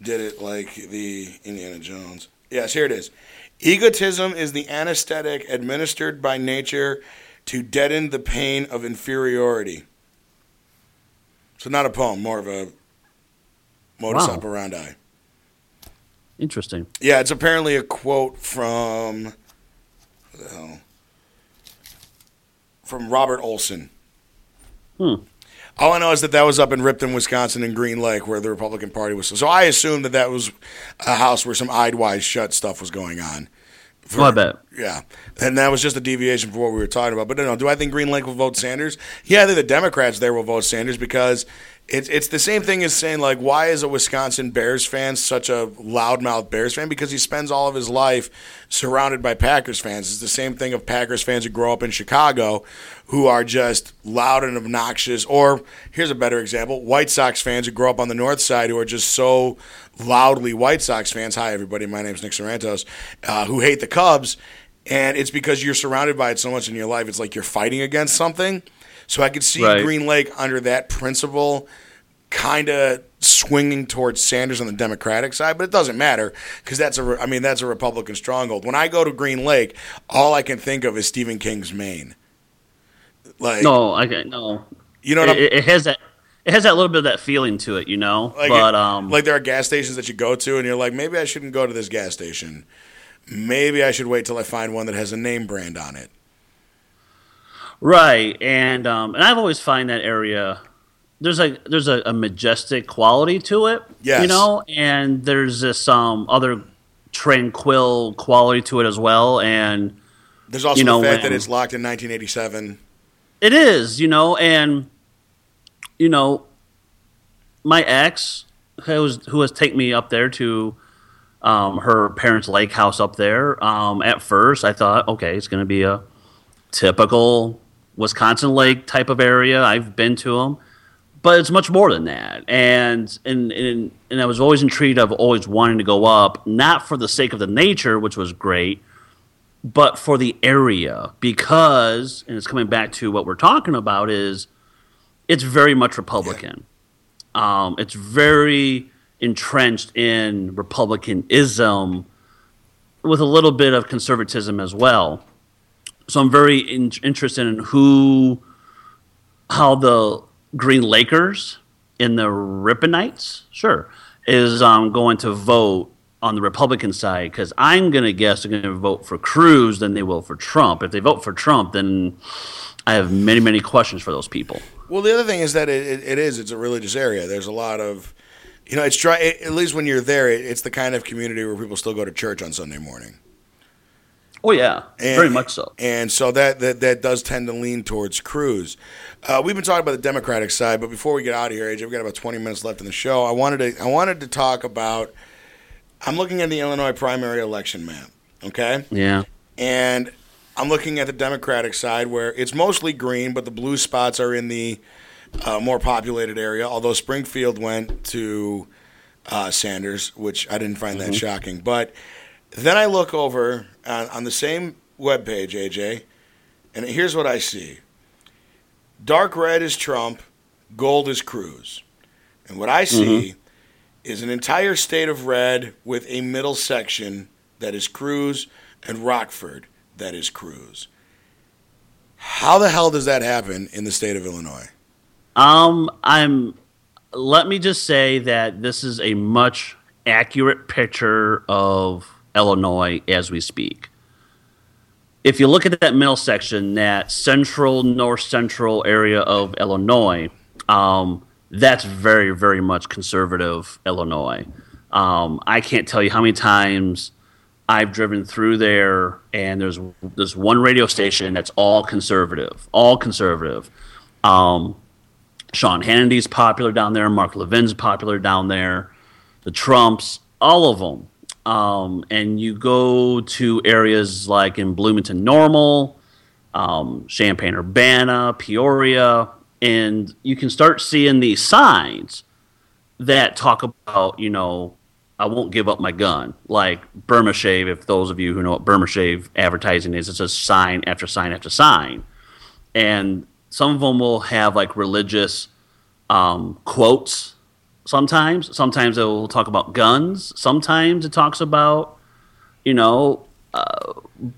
did it like the Indiana Jones. Yes, here it is. Egotism is the anesthetic administered by nature to deaden the pain of inferiority. So not a poem, more of a modus
Wow.
operandi.
Interesting.
Yeah, it's apparently a quote from the hell? From Robert Olson.
Hmm.
All I know is that that was up in Ripon, Wisconsin, in Green Lake, where the Republican Party was. So I assumed that that was a house where some eyed wide shut stuff was going on. For-
Oh, I bet.
Yeah, and that was just a deviation from what we were talking about. But no, do I think Green Lake will vote Sanders? Yeah, I think the Democrats there will vote Sanders because it's it's the same thing as saying like, why is a Wisconsin Bears fan such a loudmouth Bears fan? Because he spends all of his life surrounded by Packers fans. It's the same thing of Packers fans who grow up in Chicago, who are just loud and obnoxious. Or here's a better example: White Sox fans who grow up on the North Side who are just so loudly White Sox fans. Hi, everybody. My name's Nick Sorrentos, uh, who hate the Cubs. And it's because you're surrounded by it so much in your life. It's like you're fighting against something. So I could see
Right.
Green Lake under that principle kind of swinging towards Sanders on the Democratic side, but it doesn't matter because that's a, I mean, that's a Republican stronghold. When I go to Green Lake, all I can think of is Stephen King's Maine. Like,
No, I no.
you know
It, it has that. It has that little bit of that feeling to it, you know.
like,
but
it-
um,
like there are gas stations that you go to, and you're like, maybe I shouldn't go to this gas station. Maybe I should wait till I find one that has a name brand on it.
Right, and um, and I've always find that area there's a there's a, a majestic quality to it,
Yes.
you know, and there's this um other tranquil quality to it as well, and
There's also
You know,
the fact that it's locked in 1987.
it is, you know, and you know, my ex who was who has taken me up there to um, her parents' lake house up there. Um, at first, I thought, okay, it's going to be a typical Wisconsin lake type of area. I've been to them, but it's much more than that. And and and and I was always intrigued of always wanting to go up, not for the sake of the nature, which was great, but for the area because and it's coming back to what we're talking about is it's very much Republican. Um, it's very entrenched in Republicanism with a little bit of conservatism as well. So I'm very in- interested in who, how the Green Lakers in the Riponites, sure, is um, going to vote on the Republican side because I'm going to guess they're going to vote for Cruz than they will for Trump. If they vote for Trump, then I have many, many questions for those people.
Well, the other thing is that it, it, is it's a religious area. There's a lot of, you know, it's try at least when you're there, it, it's the kind of community where people still go to church on Sunday morning.
Oh yeah,
And-
very much so.
And so that that, that does tend to lean towards Cruz. Uh, we've been talking about the Democratic side, but before we get out of here, AJ, we've got about 20 minutes left in the show. I wanted to I wanted to talk about. I'm looking at the Illinois primary election map. Okay.
Yeah.
and I'm looking at the Democratic side where it's mostly green, but the blue spots are in the uh, more populated area. Although Springfield went to uh, Sanders, which I didn't find that shocking. But then I look over on, on the same webpage, AJ, and here's what I see: dark red is Trump, gold is Cruz, and what I see is an entire state of red with a middle section that is Cruz and Rockford that is Cruz. How the hell does that happen in the state of Illinois?
Um, I'm. Let me just say that this is a much accurate picture of Illinois as we speak. If you look at that middle section, that central, north central area of Illinois, um, that's very, very much conservative Illinois. Um, I can't tell you how many times I've driven through there, and there's this one radio station that's all conservative, all conservative. Um, Sean Hannity's popular down there. Mark Levin's popular down there. The Trumps, all of them. Um, and you go to areas like in Bloomington Normal, um, Champaign Urbana, Peoria, and you can start seeing these signs that talk about, you know, I won't give up my gun. Like Burma Shave, if those of you who know what Burma Shave advertising is, it's just sign after sign after sign. And some of them will have like religious um, quotes sometimes. Sometimes it will talk about guns. Sometimes it talks about, you know, uh,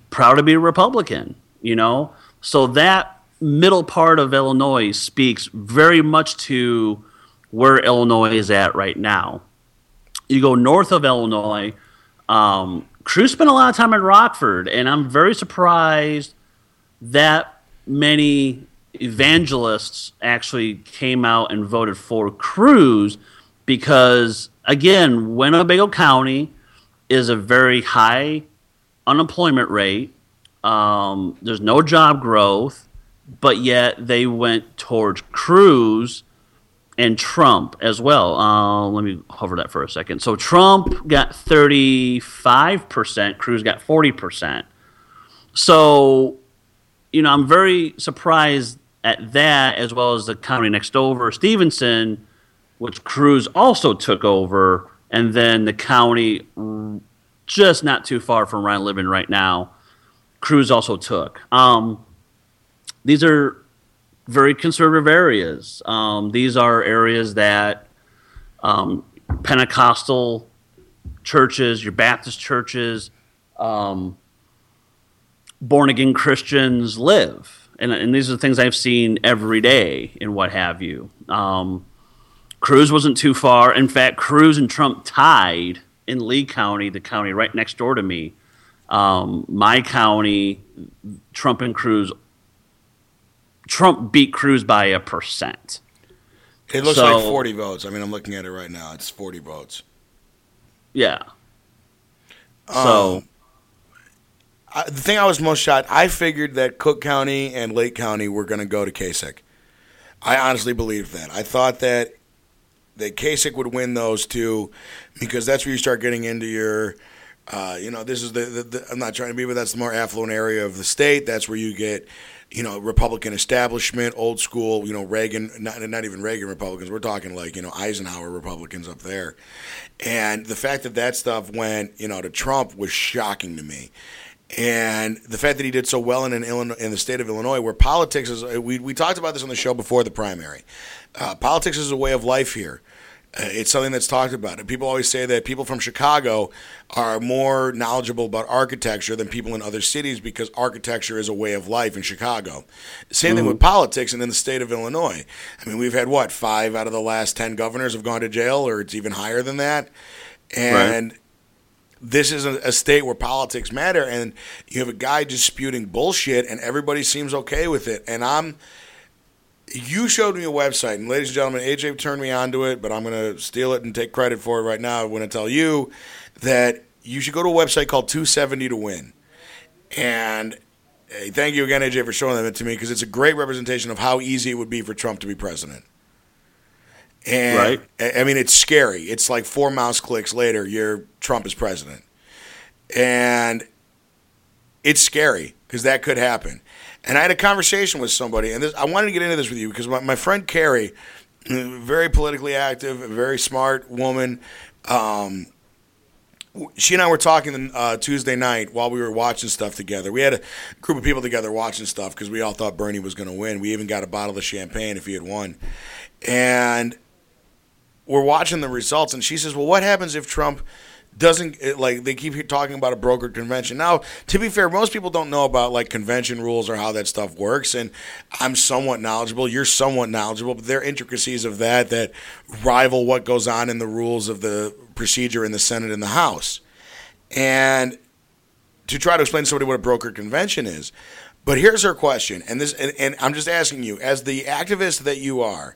proud to be a Republican, you know? So that middle part of Illinois speaks very much to where Illinois is at right now. You go north of Illinois, um, Cruz spent a lot of time in Rockford, and I'm very surprised that many evangelists actually came out and voted for Cruz because, again, Winnebago County is a very high unemployment rate. Um, there's no job growth, but yet they went towards Cruz and Trump as well. Uh, let me hover that for a second. So Trump got 35%, Cruz got 40%. So, you know, I'm very surprised at that as well as the county next over, Stephenson, which Cruz also took over, and then the county just not too far from where I live in right now, Cruz also took. Um, these are very conservative areas. Um, these are areas that um, Pentecostal churches, your Baptist churches, um, born again Christians live. And, and these are the things I've seen every day and what have you. Um, Cruz wasn't too far. In fact, Cruz and Trump tied in Lee County, the county right next door to me. Um, my county, Trump and Cruz Trump beat Cruz by a percent.
It looks
So-
like 40 votes. I mean, I'm looking at it right now. It's 40 votes.
Yeah.
Um,
So
I, the thing I was most shocked, I figured that Cook County and Lake County were going to go to Kasich. I honestly believed that. I thought that that Kasich would win those two because that's where you start getting into your Uh, you know, this is the, the, the, I'm not trying to be, but that's the more affluent area of the state. That's where you get, you know, Republican establishment, old school, you know, Reagan, not, not even Reagan Republicans. We're talking like, you know, Eisenhower Republicans up there. And the fact that that stuff went, you know, to Trump was shocking to me. And the fact that he did so well in, in, Illinois, in the state of Illinois, where politics is, we, we talked about this on the show before the primary. Uh, politics is a way of life here. Uh, it's something that's talked about. And people always say that people from Chicago are more knowledgeable about architecture than people in other cities because architecture is a way of life in Chicago. Same mm-hmm. thing with politics and in the state of Illinois. I mean, we've had what, five out of the last 10 governors have gone to jail, or it's even higher than that. And. Right this is a, a, state where politics matter, and you have a guy disputing bullshit, and everybody seems okay with it. And I'm you showed me a website, and ladies and gentlemen, AJ turned me onto it, but I'm going to steal it and take credit for it right now. I want to tell you that you should go to a website called 270 to Win. And hey, thank you again, AJ, for showing that to me because it's a great representation of how easy it would be for Trump to be president. And right. I mean, it's scary. It's like four mouse clicks later, you're Trump is president. And it's scary because that could happen. And I had a conversation with somebody, and this, I wanted to get into this with you because my, my friend Carrie, very politically active, very smart woman. Um, she and I were talking uh, Tuesday night while we were watching stuff together. We had a group of people together watching stuff because we all thought Bernie was going to win. We even got a bottle of champagne if he had won. And we're watching the results, and she says, Well, what happens if Trump doesn't like they keep talking about a brokered convention. Now, to be fair, most people don't know about like convention rules or how that stuff works, and I'm somewhat knowledgeable. You're somewhat knowledgeable, but there are intricacies of that that rival what goes on in the rules of the procedure in the Senate and the House. And to try to explain to somebody what a brokered convention is. But here's her question, and this, and, and I'm just asking you, as the activist that you are,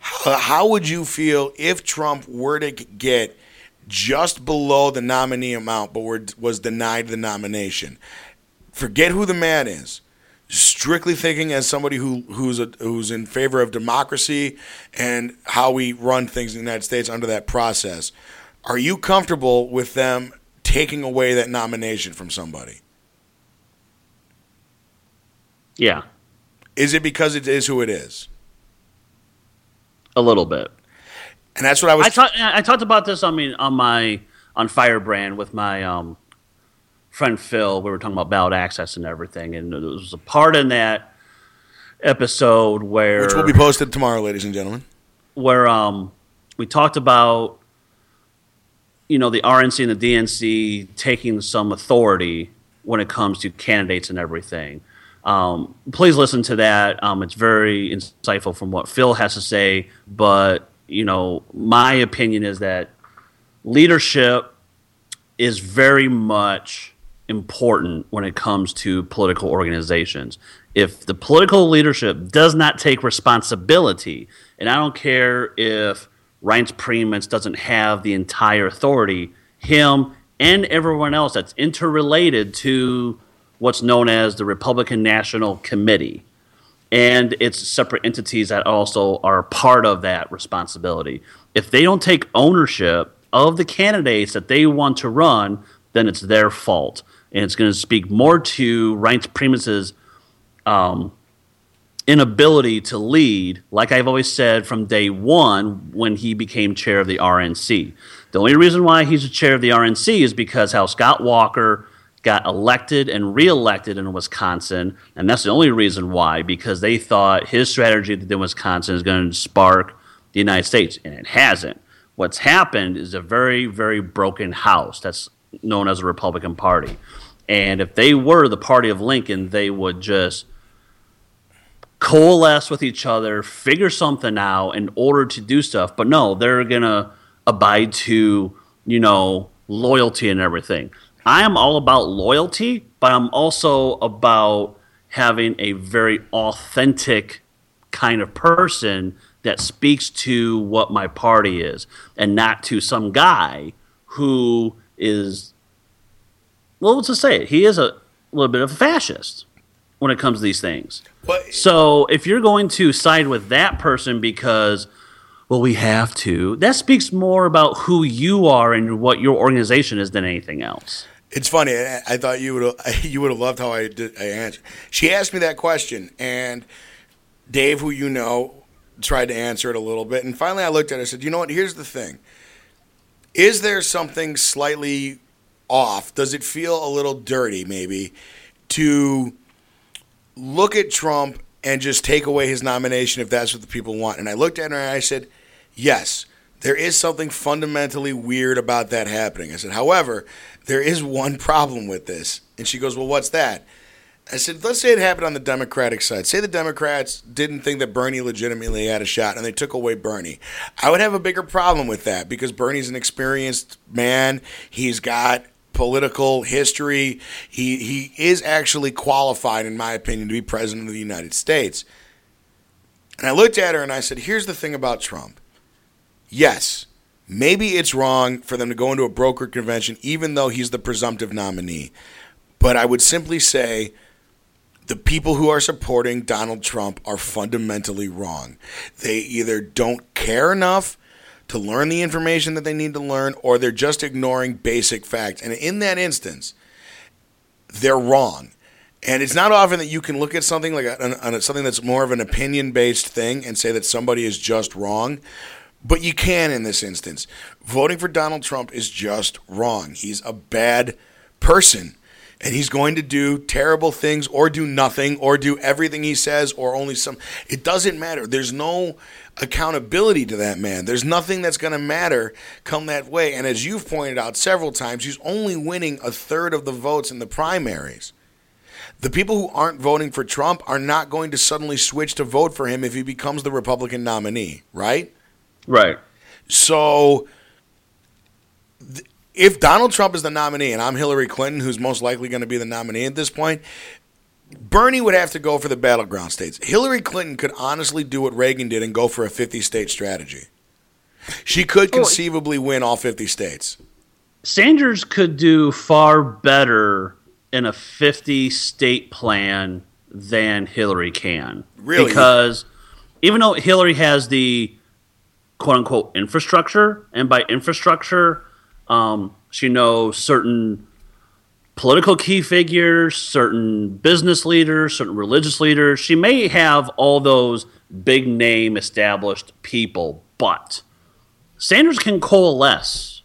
how, how would you feel if Trump were to get just below the nominee amount, but were, was denied the nomination. Forget who the man is. Strictly thinking as somebody who who's a, who's in favor of democracy and how we run things in the United States under that process. Are you comfortable with them taking away that nomination from somebody?
Yeah.
Is it because it is who it is?
A little bit.
And that's what I was.
I, talk, I talked about this. I mean, on my on Firebrand with my um, friend Phil. We were talking about ballot access and everything, and there was a part in that episode where
which will be posted tomorrow, ladies and gentlemen,
where um, we talked about you know the RNC and the DNC taking some authority when it comes to candidates and everything. Um, please listen to that. Um, it's very insightful from what Phil has to say, but you know, my opinion is that leadership is very much important when it comes to political organizations. If the political leadership does not take responsibility, and I don't care if Reince Priebus doesn't have the entire authority, him and everyone else that's interrelated to what's known as the Republican National Committee and it's separate entities that also are part of that responsibility. If they don't take ownership of the candidates that they want to run, then it's their fault. And it's going to speak more to Reince Priebus's um, inability to lead, like I've always said from day one when he became chair of the RNC. The only reason why he's the chair of the RNC is because how Scott Walker – got elected and reelected in Wisconsin, and that's the only reason why, because they thought his strategy that did in Wisconsin is going to spark the United States, and it hasn't. What's happened is a very, very broken house that's known as the Republican Party. And if they were the party of Lincoln, they would just coalesce with each other, figure something out in order to do stuff. But no, they're going to abide to, you know, loyalty and everything. I am all about loyalty, but I'm also about having a very authentic kind of person that speaks to what my party is and not to some guy who is well let's just say it he is a little bit of a fascist when it comes to these things
what?
so if you're going to side with that person because well, we have to. That speaks more about who you are and what your organization is than anything else.
It's funny. I, I thought you would <laughs> you would have loved how I did. I answered. She asked me that question, and Dave, who you know, tried to answer it a little bit, and finally I looked at it. and said, "You know what? Here's the thing. Is there something slightly off? Does it feel a little dirty, maybe, to look at Trump and just take away his nomination if that's what the people want?" And I looked at her and I said, "Yes." There is something fundamentally weird about that happening. I said, however, there is one problem with this. And she goes, Well, what's that? I said, let's say it happened on the Democratic side. Say the Democrats didn't think that Bernie legitimately had a shot and they took away Bernie. I would have a bigger problem with that because Bernie's an experienced man. He's got political history. He he is actually qualified, in my opinion, to be president of the United States. And I looked at her and I said, here's the thing about Trump. Yes, maybe it's wrong for them to go into a broker convention, even though he's the presumptive nominee. But I would simply say the people who are supporting Donald Trump are fundamentally wrong. They either don't care enough to learn the information that they need to learn, or they're just ignoring basic facts. And in that instance, they're wrong. And it's not often that you can look at something like a, a, something that's more of an opinion based thing and say that somebody is just wrong. But you can in this instance. Voting for Donald Trump is just wrong. He's a bad person. And he's going to do terrible things or do nothing or do everything he says or only some. It doesn't matter. There's no accountability to that man. There's nothing that's going to matter come that way. And as you've pointed out several times, he's only winning a third of the votes in the primaries. The people who aren't voting for Trump are not going to suddenly switch to vote for him if he becomes the Republican nominee, right?
Right.
So th- if Donald Trump is the nominee and I'm Hillary Clinton, who's most likely going to be the nominee at this point, Bernie would have to go for the battleground states. Hillary Clinton could honestly do what Reagan did and go for a 50 state strategy. She could oh, conceivably win all 50 states.
Sanders could do far better in a 50 state plan than Hillary can.
Really?
Because even though Hillary has the quote unquote infrastructure, and by infrastructure, um, she knows certain political key figures, certain business leaders, certain religious leaders. She may have all those big name established people, but Sanders can coalesce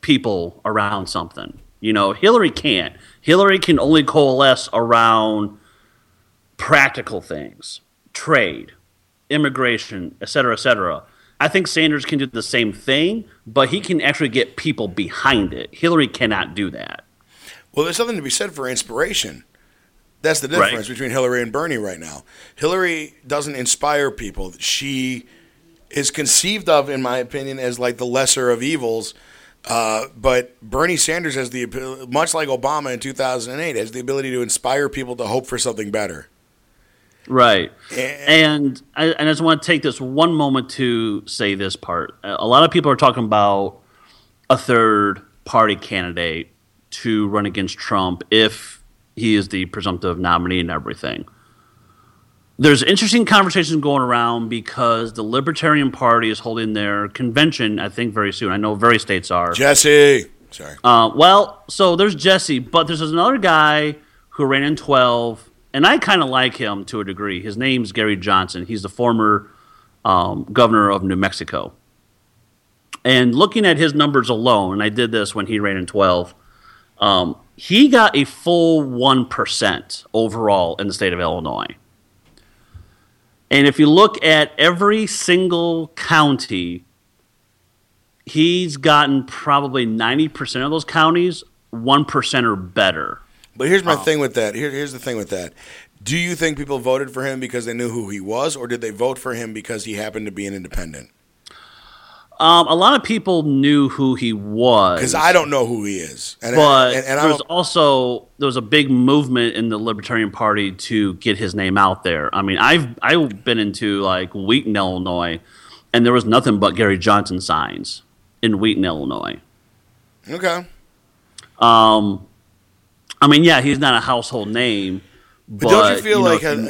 people around something. You know, Hillary can't. Hillary can only coalesce around practical things, trade, immigration, et cetera, et cetera. I think Sanders can do the same thing, but he can actually get people behind it. Hillary cannot do that.
Well, there's something to be said for inspiration. That's the difference
Right.
between Hillary and Bernie right now. Hillary doesn't inspire people. She is conceived of, in my opinion, as like the lesser of evils. Uh, but Bernie Sanders has the much like Obama in 2008 has the ability to inspire people to hope for something better.
Right.
And-
And I, and I just want to take this one moment to say this part. A lot of people are talking about a third party candidate to run against Trump if he is the presumptive nominee and everything. There's interesting conversations going around because the Libertarian Party is holding their convention, I think, very soon. I know various states are.
Jesse, sorry.
Uh, well, so there's Jesse, but there's another guy who ran in 12, and I kind of like him to a degree. His name's Gary Johnson. He's the former um, governor of New Mexico. And looking at his numbers alone, and I did this when he ran in 12, um, he got a full 1% overall in the state of Illinois. And if you look at every single county, he's gotten probably 90% of those counties 1% or better.
But here's my thing with that. Here, here's the thing with that. Do you think people voted for him because they knew who he was, or did they vote for him because he happened to be an independent?
Um, a lot of people knew who he was.
Because I don't know who he is. And,
but
and, and
there was also there was a big movement in the Libertarian Party to get his name out there. I mean, I've I've been into like Wheaton, Illinois, and there was nothing but Gary Johnson signs in Wheaton, Illinois.
okay.
Um, I mean, yeah, he's not a household name, but,
But don't you feel
know,
like uh,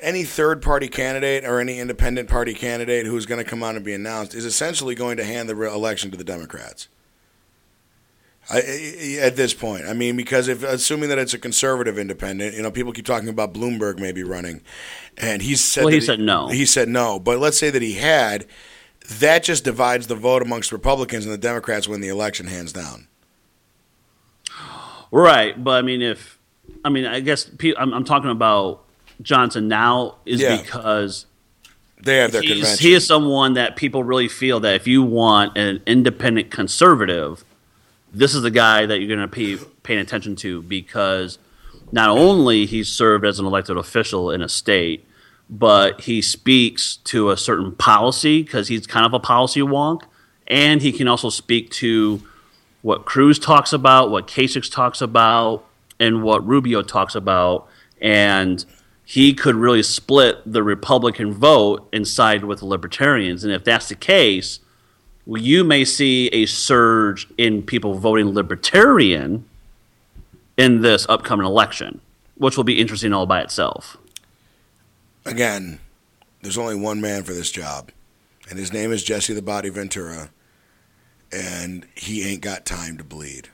any third party candidate or any independent party candidate who's going to come out and be announced is essentially going to hand the re- election to the Democrats. I, at this point, I mean, because if assuming that it's a conservative independent, you know, people keep talking about Bloomberg maybe running, and he's said
Well, he said no.
He said no, but let's say that he had, that just divides the vote amongst Republicans, and the Democrats win the election hands down.
Right, but I mean, if I mean, I guess pe- I'm, I'm talking about Johnson now is
Yeah.
because
They have their
he's,
convention.
he is someone that people really feel that if you want an independent conservative, this is the guy that you're going to be paying attention to because not only he served as an elected official in a state, but he speaks to a certain policy because he's kind of a policy wonk, and he can also speak to what Cruz talks about, what Kasich talks about, and what Rubio talks about, and he could really split the Republican vote and side with the Libertarians. And if that's the case, well, you may see a surge in people voting Libertarian in this upcoming election, which will be interesting all by itself.
Again, there's only one man for this job, and his name is Jesse the Body Ventura, and he ain't got time to bleed.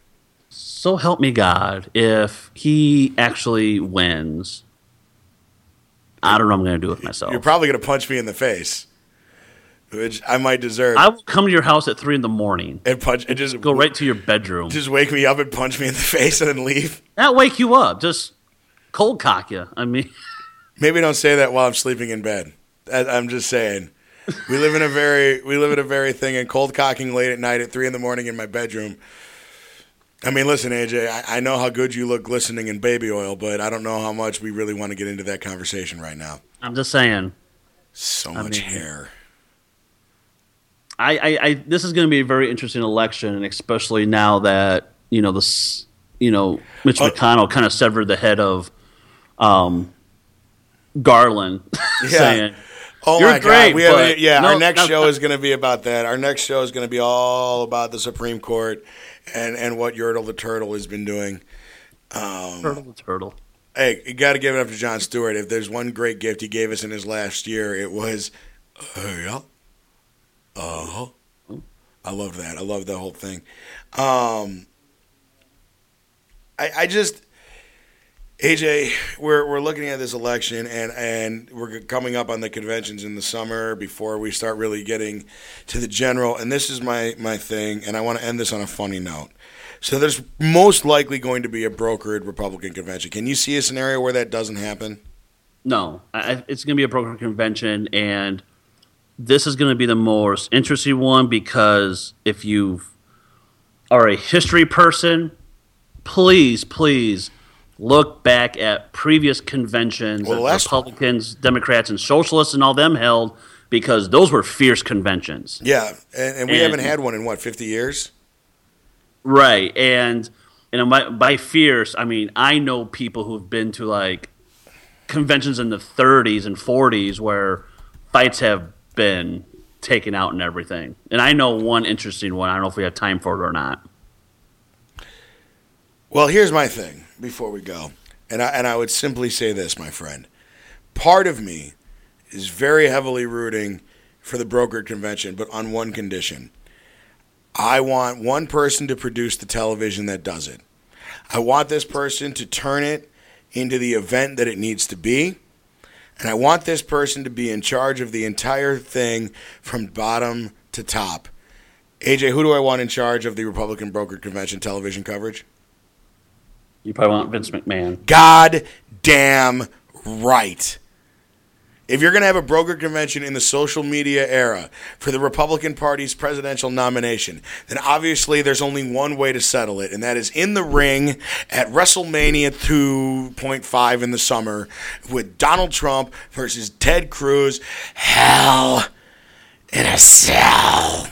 So help me God, if he actually wins, I don't know what I'm going to do with myself.
You're probably gonna punch me in the face, which I might deserve.
I will come to your house at three in the morning.
and punch and just
Go right to your bedroom.
just wake me up and punch me in the <laughs> face and then leave.
That wake you up. Just cold cock you. I mean,
Maybe don't say that while I'm sleeping in bed. I'm just saying. We live in a very we live in a very thing and cold cocking late at night at three in the morning in my bedroom. I mean, listen, AJ, I, I know how good you look glistening in baby oil, but I don't know how much we really want to get into that conversation right now.
I'm just saying.
So
I
much
mean-
hair.
I, I, I this is going to be a very interesting election, and especially now that you know this, you know, Mitch
Uh,
McConnell kind of severed the head of, um, Garland, <laughs> saying,
Oh
You're
my
great,
god! We have, yeah,
no,
our next
no,
show
no.
is going to be about that. Our next show is going to be all about the Supreme Court and and what Yertle the Turtle has been doing.
"Turtle the turtle."
Hey, you got to give it up to Jon Stewart. If there's one great gift he gave us in his last year, it was, uh, yeah, uh huh. I love that. I love the whole thing. Um, I, I just, AJ, we're we're looking at this election, and and we're coming up on the conventions in the summer before we start really getting to the general. And this is my my thing, and I want to end this on a funny note. So there's most likely going to be a brokered Republican convention. Can you see a scenario where that doesn't happen?
No, I, it's going to be a brokered convention, and this is going to be the most interesting one because if you are a history person, please, please look back at previous conventions
well,
that
last...
Republicans, Democrats, and Socialists and all them held because those were fierce conventions.
Yeah, and, and we
And-
haven't had one in what 50 years.
Right, and and by, by fierce, I mean I know people who've been to like conventions in the 30s and 40s where fights have been taken out and everything. And I know one interesting one. I don't know if we have time for it or not.
Well, here's my thing before we go, and I and I would simply say this, my friend. Part of me is very heavily rooting for the brokered convention, but on one condition. I want one person to produce the television that does it. I want this person to turn it into the event that it needs to be. And I want this person to be in charge of the entire thing from bottom to top. AJ, who do I want in charge of the Republican Brokered Convention television coverage?
You probably want Vince McMahon.
God damn right. If you're going to have a broker convention in the social media era for the Republican Party's presidential nomination, then obviously there's only one way to settle it, and that is in the ring at WrestleMania 2.5 in the summer with Donald Trump versus Ted Cruz. Hell in a cell.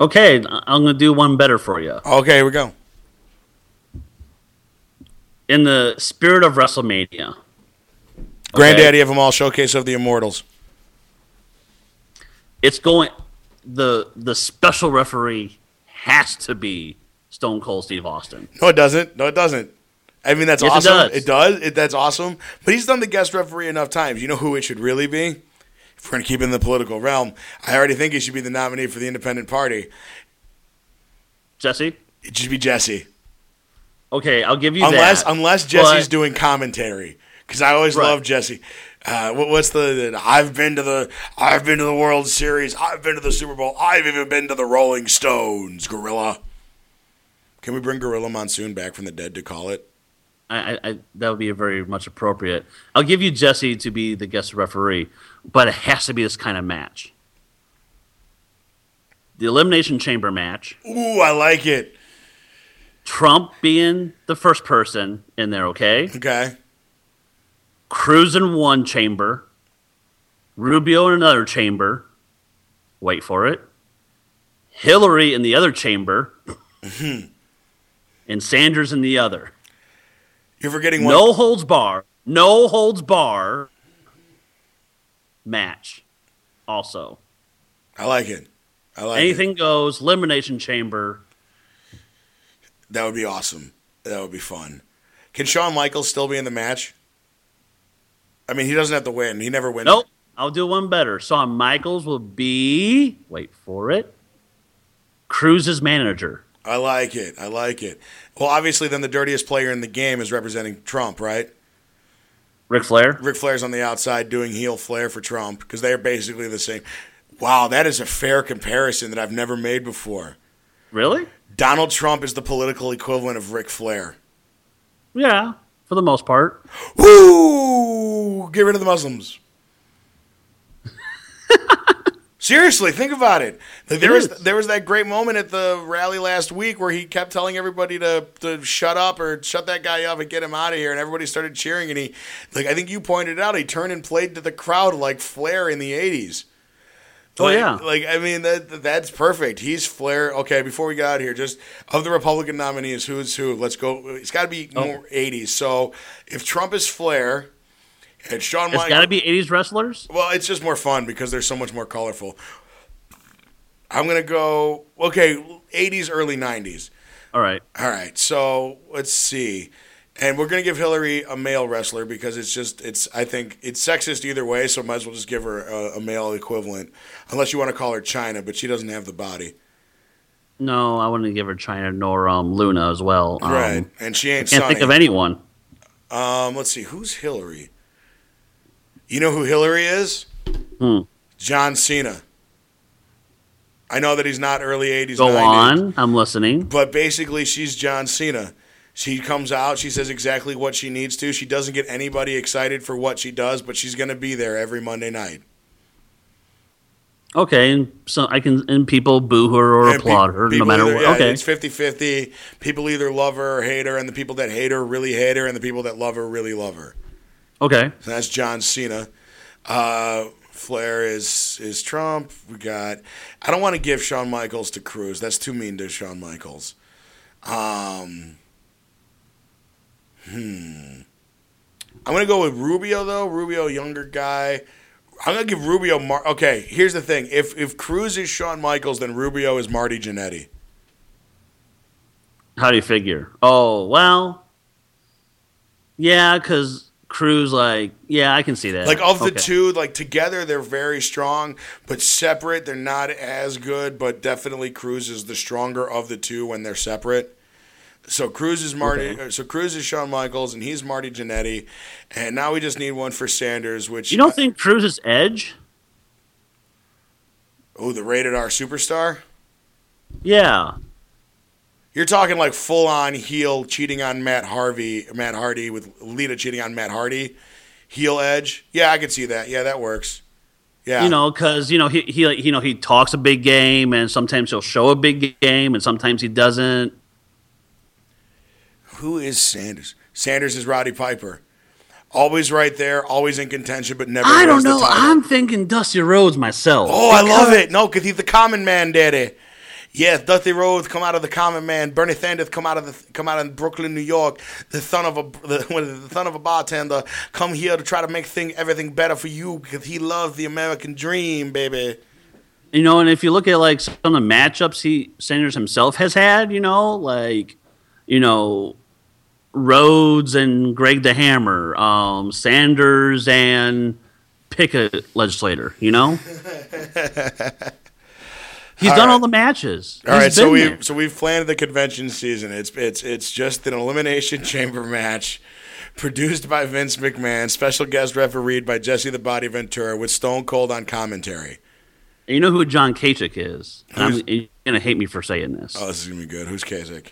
Okay, I'm going to do one better for you.
Okay, here we go.
In the spirit of WrestleMania,
Granddaddy of them all, Showcase of the Immortals.
it's going the the special referee has to be Stone Cold Steve Austin.
No, it doesn't. No, it doesn't. I mean, that's
Yes, it
awesome.
does.
It does. It, that's awesome. But he's done the guest referee enough times. You know who it should really be? If we're going to keep it in the political realm, I already think he should be the nominee for the Independent Party.
Jesse.
It should be Jesse.
Okay, I'll give you
unless
that.
unless Jesse's
but-
doing commentary because I always
Right.
love Jesse. Uh, what, what's the, the? I've been to the I've been to the World Series. I've been to the Super Bowl. I've even been to the Rolling Stones. Gorilla. Can we bring Gorilla Monsoon back from the dead to call it?
I, I, I, that would be very much appropriate. I'll give you Jesse to be the guest referee, but it has to be this kind of match. The Elimination Chamber match,
Ooh, I like it.
Trump being the first person in there, okay?
Okay.
Cruz in one chamber, Rubio in another chamber. Wait for it. Hillary in the other chamber, mm-hmm. and Sanders in the other.
You're forgetting one.
No holds bar. No holds bar. Match. Also,
I like it. I like it.
anything goes. Elimination chamber.
That would be awesome. That would be fun. Can Shawn Michaels still be in the match? I mean, he doesn't have to win. He never wins.
Nope. I'll do one better. Shawn Michaels will be. Wait for it. Cruz's manager.
I like it. I like it. Well, obviously, then the dirtiest player in the game is representing Trump, right?
Ric Flair.
Ric Flair's on the outside doing heel Flair for Trump because they are basically the same. Wow, that is a fair comparison that I've never made before.
Really?
Donald Trump is the political equivalent of Ric Flair.
Yeah, for the most part.
Woo! Get rid of the Muslims. <laughs> Seriously, think about it. Like, there
It
was there was that great moment at the rally last week where he kept telling everybody to, to shut up or shut that guy up and get him out of here, and everybody started cheering. And he, like I think you pointed out, he turned and played to the crowd like Flair in the '80s.
Oh,
Like-
yeah.
like I mean that that's perfect. He's Flair. Okay, before we get out of here, just of the Republican nominees, who's who? Let's go. It's got to be
Oh.
more '80s. So if Trump is Flair, and Shawn
It's got to be 80s wrestlers.
well, it's just more fun because they're so much more colorful. I'm gonna go okay, 80s, early 90s.
All right.
All right, so let's see, and we're gonna give Hillary a male wrestler because it's just it's I think it's sexist either way, so might as well just give her a, a male equivalent, unless you want to call her China, but she doesn't have the body,
No, I wouldn't give her China nor um, Luna as well. Um,
right? And she ain't I
Can't
Sunny.
think of anyone.
Um, let's see, who's Hillary? You know who Hillary is?
Hmm.
John Cena. I know that he's not early 80s.
Go
90s.
on. I'm listening.
But basically, she's John Cena. She comes out, she says exactly what she needs to. She doesn't get anybody excited for what she does, but she's going to be there every Monday night.
Okay, and so I can and people boo her or
And
applaud
pe-
her no matter
either-
what.
yeah,
okay,
It's 50 50. People either love her or hate her, and the people that hate her really hate her, and the people that love her really love her.
okay.
So that's John Cena. Uh, Flair is is Trump. We got. I don't want to give Shawn Michaels to Cruz. That's too mean to Shawn Michaels. Um. Hmm. I'm gonna go with Rubio though. Rubio, younger guy. I'm gonna give Rubio. Mar- okay, here's the thing. If if Cruz is Shawn Michaels, then Rubio is Marty Jannetty.
How do you figure? Oh well, yeah, because Cruz, like, yeah, I can see that.
Like of the
Okay.
two, like together they're very strong, but separate they're not as good. But definitely Cruz is the stronger of the two when they're separate. So Cruz is Marty.
Okay.
uh, So Cruz is Shawn Michaels, and he's Marty Jannetty. And now we just need one for Sanders, which
You don't think Cruz is edge?
oh the rated R superstar.
Yeah,
You're talking like full on heel cheating on Matt Harvey, Matt Hardy with Lita cheating on Matt Hardy, heel edge. Yeah, I could see that. Yeah, that works. Yeah,
you know, because you know he he you know he talks a big game, and sometimes he'll show a big game, and sometimes he doesn't.
Who is Sanders? Sanders is Roddy Piper. Always right there, always in contention, but never.
I don't know. I'm thinking Dusty Rhodes myself.
Oh, I love it. No, because he's the common man, daddy. Yes, Dusty Rhodes come out of the common man. Bernie Sanders come out of the come out of Brooklyn, New York. The son of a the, <laughs> what is it, the son of a bartender come here to try to make thing everything better for you because he loves the American dream, baby.
You know, and if you look at like some of the matchups he Sanders himself has had, you know, like you know, Rhodes and Greg the Hammer, um, Sanders and pick a legislator. You know, <laughs> he's
All
done
right.
all the matches.
All
He's
right, so we
there.
so we've planned the convention season. It's it's it's just an elimination <laughs> chamber match, produced by Vince McMahon, special guest refereed by Jesse the Body Ventura, with Stone Cold on commentary.
And you know who John Kasich is? And I'm,
Who's-
you're gonna hate me for saying this.
Oh, this is gonna be good. Who's Kasich?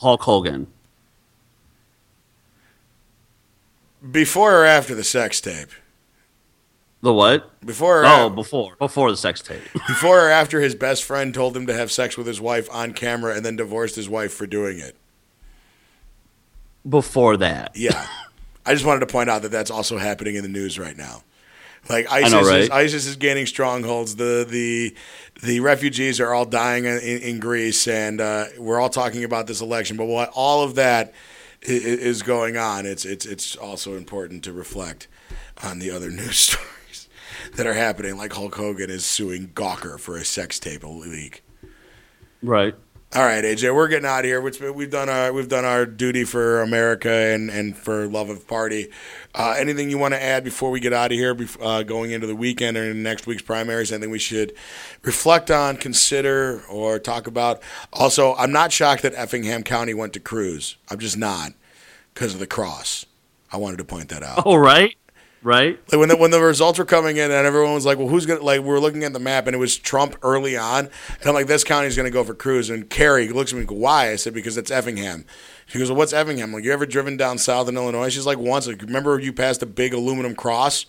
Hulk Hogan.
Before or after the sex tape?
The what?
Before or
Oh,
af-
before before the sex tape. <laughs>
before or after his best friend told him to have sex with his wife on camera and then divorced his wife for doing it.
before that.
Yeah. <laughs> I just wanted to point out that that's also happening in the news right now. Like
know,
ISIS, is. ISIS is gaining strongholds. The the the refugees are all dying in, in Greece, and uh, we're all talking about this election. But what all of that is going on, it's it's it's also important to reflect on the other <laughs> news stories that are happening. Like Hulk Hogan is suing Gawker for a sex tape leak.
Right.
All right, AJ, we're getting out of here. We've we've done our we've done our duty for America and, and for love of party. Uh, anything you want to add before we get out of here, uh, going into the weekend or next week's primaries? Anything we should reflect on, consider, or talk about? Also, I'm not shocked that Effingham County went to Cruz. I'm just not because of the cross. I wanted to point that out.
Oh, right. Right.
Like when the when the results were coming in and everyone was like, "Well, who's gonna?" Like we are looking at the map and it was Trump early on, and I'm like, "This county's gonna go for Cruz." And Carrie looks at me, "Why?" I said, "Because it's Effingham." She goes, well, "What's Effingham?" I'm like, "You ever driven down south in Illinois?" She's like, "Once." Like, remember you passed a big aluminum cross?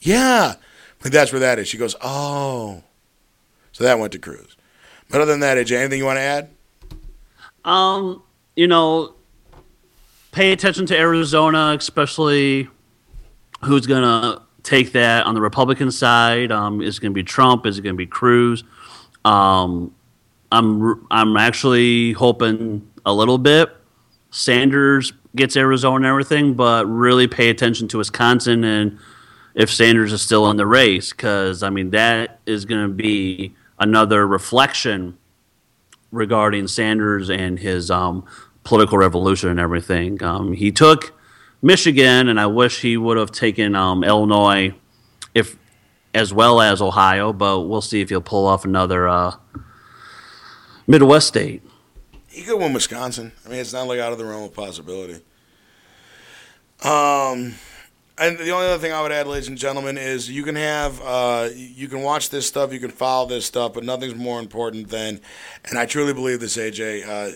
Yeah, like that's where that is. She goes, "Oh," so that went to Cruz. But other than that, AJ, anything you want to add?
Um, you know, pay attention to Arizona, especially who's gonna take that on the Republican side. Um, is it gonna be Trump? Is it gonna be Cruz? Um, I'm I'm actually hoping a little bit Sanders gets Arizona and everything, but really pay attention to Wisconsin and if Sanders is still in the race, because I mean that is going to be another reflection regarding Sanders and his um, political revolution and everything. Um, he took Michigan, and I wish he would have taken um, Illinois, if as well as Ohio. But we'll see if he'll pull off another uh, Midwest state.
He could win Wisconsin. I mean, it's not like out of the realm of possibility. Um, and the only other thing I would add, ladies and gentlemen, is you can have uh, you can watch this stuff, you can follow this stuff, but nothing's more important than, and I truly believe this, AJ. Uh,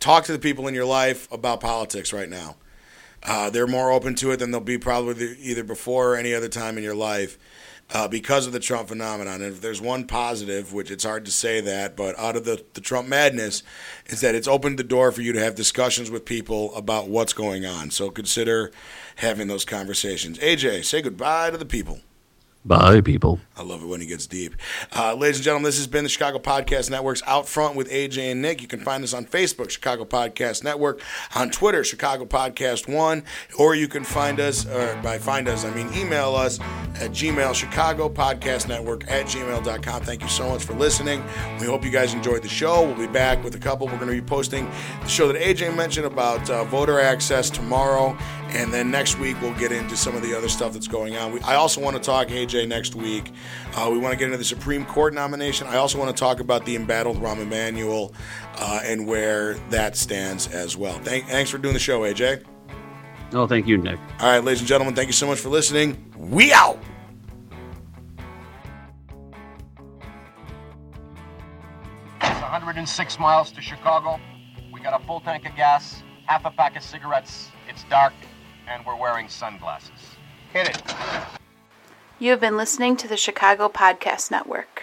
talk to the people in your life about politics right now. Uh, they're more open to it than they'll be probably either before or any other time in your life uh, because of the Trump phenomenon. And if there's one positive, which it's hard to say that, but out of the, the Trump madness, is that it's opened the door for you to have discussions with people about what's going on. So consider having those conversations. AJ, say goodbye to the people.
Bye, people.
I love it when he gets deep. Uh, ladies and gentlemen, this has been the Chicago Podcast Network's Out Front with AJ and Nick. You can find us on Facebook, Chicago Podcast Network, on Twitter, Chicago Podcast One, or you can find us, or by find us, I mean email us at Gmail, Chicago Podcast Network at gmail.com. Thank you so much for listening. We hope you guys enjoyed the show. We'll be back with a couple. We're going to be posting the show that AJ mentioned about uh, voter access tomorrow. And then next week, we'll get into some of the other stuff that's going on. We, I also want to talk, AJ, next week. Uh, we want to get into the Supreme Court nomination. I also want to talk about the embattled Rahm Emanuel uh, and where that stands as well. Thank, thanks for doing the show, AJ.
Oh, thank you, Nick.
All right, ladies and gentlemen, thank you so much for listening. We out.
It's 106 miles to Chicago. We got a full tank of gas, half a pack of cigarettes. It's dark, and we're wearing sunglasses. Hit it.
You have been listening to the Chicago Podcast Network.